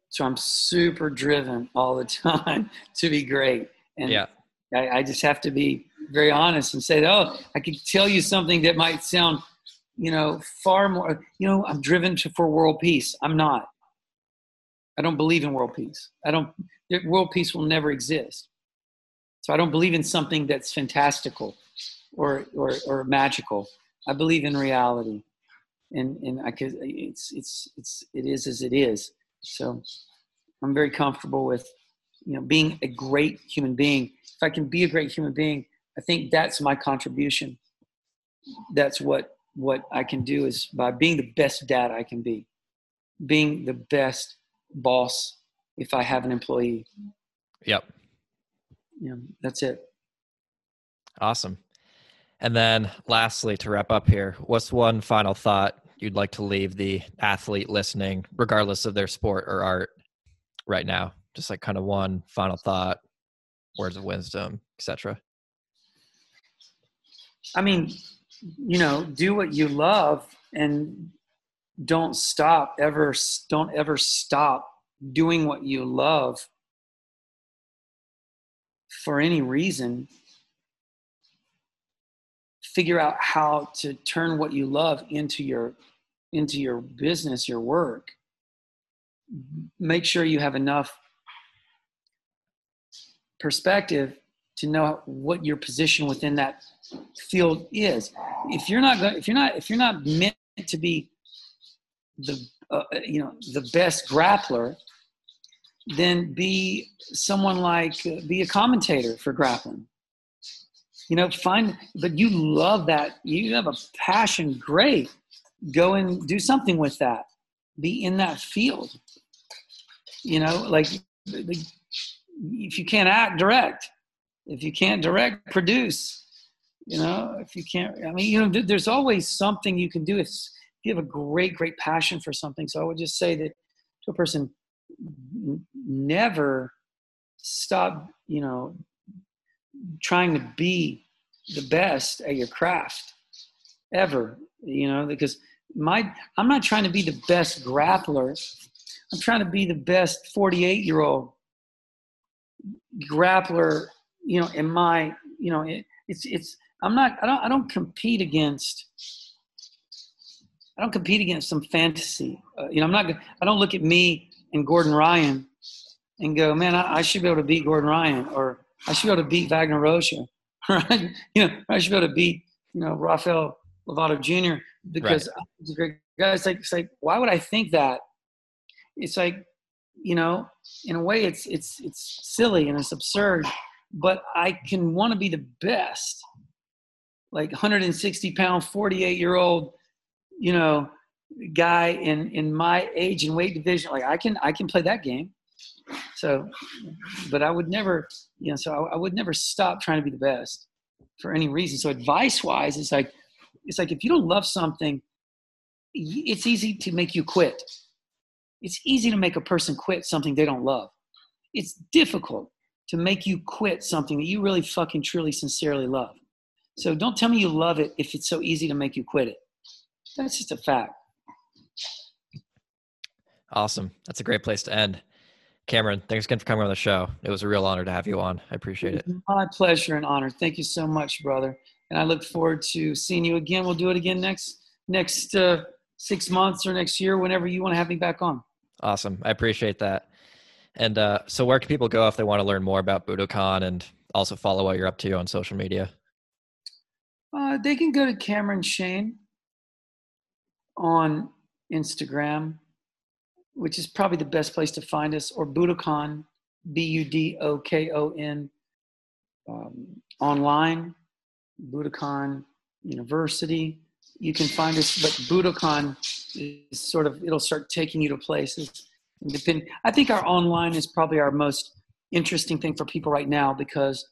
So I'm super driven all the time to be great. And yeah. I, I just have to be very honest and say, oh, I could tell you something that might sound you know, far more, you know, I'm driven to, for world peace. I'm not. I don't believe in world peace. I don't, world peace will never exist. So I don't believe in something that's fantastical or, or, or magical. I believe in reality. And, and I could, it's, it's, it's, it is as it is. So I'm very comfortable with, you know, being a great human being. If I can be a great human being, I think that's my contribution. That's what what I can do is by being the best dad I can be, being the best boss if I have an employee. Yep. Yeah, that's it. Awesome. And then lastly, to wrap up here, what's one final thought you'd like to leave the athlete listening, regardless of their sport or art, right now? Just like kind of one final thought, words of wisdom, etc. I mean, you know do what you love and don't stop ever don't ever stop doing what you love for any reason figure out how to turn what you love into your into your business your work make sure you have enough perspective to know what your position within that field is. If you're not if you're not, if you're not meant to be the, uh, you know, the best grappler, then be someone like, uh, be a commentator for grappling. You know, find, but you love that. You have a passion. Great. Go and do something with that. Be in that field. You know, like if you can't act, direct. If you can't direct, produce you know, if you can't, I mean, you know, there's always something you can do you have a great, great passion for something. So I would just say that to a person, never stop, you know, trying to be the best at your craft ever, you know, because my, I'm not trying to be the best grappler. I'm trying to be the best 48 year old grappler, you know, in my, you know, it, it's, it's, I'm not. I don't. I don't compete against. I don't compete against some fantasy. Uh, you know, I'm not. I don't look at me and Gordon Ryan and go, man, I, I, should be able to beat Gordon Ryan, or I should be able to beat Wagner Rocha, right? You know, I should be able to beat you know Rafael Lovato Jr. because right. he's a great guy. It's like it's like why would I think that? It's like you know, in a way, it's it's it's silly and it's absurd, but I can want to be the best like 160 pound 48 year old you know guy in in my age and weight division like i can i can play that game So, but I would never, you know, so I, I would never stop trying to be the best for any reason. So advice wise, it's like, it's like if you don't love something, it's easy to make you quit. It's easy to make a person quit something they don't love. It's difficult to make you quit something that you really fucking truly sincerely love. So don't tell me you love it if it's so easy to make you quit it. That's just a fact. Awesome. That's a great place to end. Cameron, thanks again for coming on the show. It was a real honor to have you on. I appreciate it. My pleasure and honor. Thank you so much, brother. And I look forward to seeing you again. We'll do it again next next uh, six months or next year, whenever you want to have me back on. Awesome. I appreciate that. And uh, so, where can people go if they want to learn more about Budokon and also follow what you're up to on social media? Uh, they can go to Cameron Shayne on Instagram which is probably the best place to find us, or Budokon, B U D O K O N, um, online, Budokon University. You can find us, but Budokon is sort of, it'll start taking you to places. Depend, I think our online is probably our most interesting thing for people right now because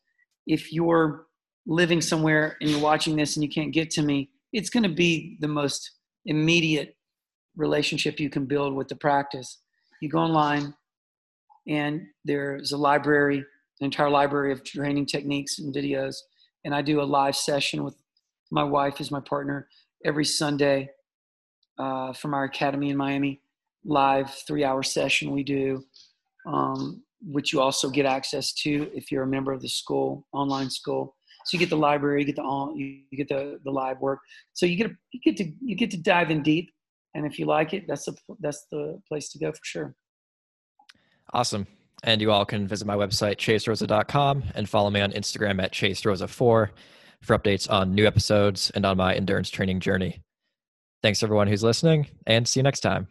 if you're living somewhere and you're watching this and you can't get to me, it's going to be the most immediate relationship you can build with the practice. You go online, and there's a library, an entire library of training techniques and videos. And I do a live session with my wife as my partner every Sunday uh, from our academy in Miami. Live three-hour session we do, um, which you also get access to if you're a member of the school, online school. So you get the library, you get the all, you get the the live work. So you get you get to you get to dive in deep and if you like it, that's the that's the place to go for sure. Awesome. And you all can visit my website, chaserosa.com, and follow me on Instagram at chaserosa4 for updates on new episodes and on my endurance training journey. Thanks, everyone who's listening, and see you next time.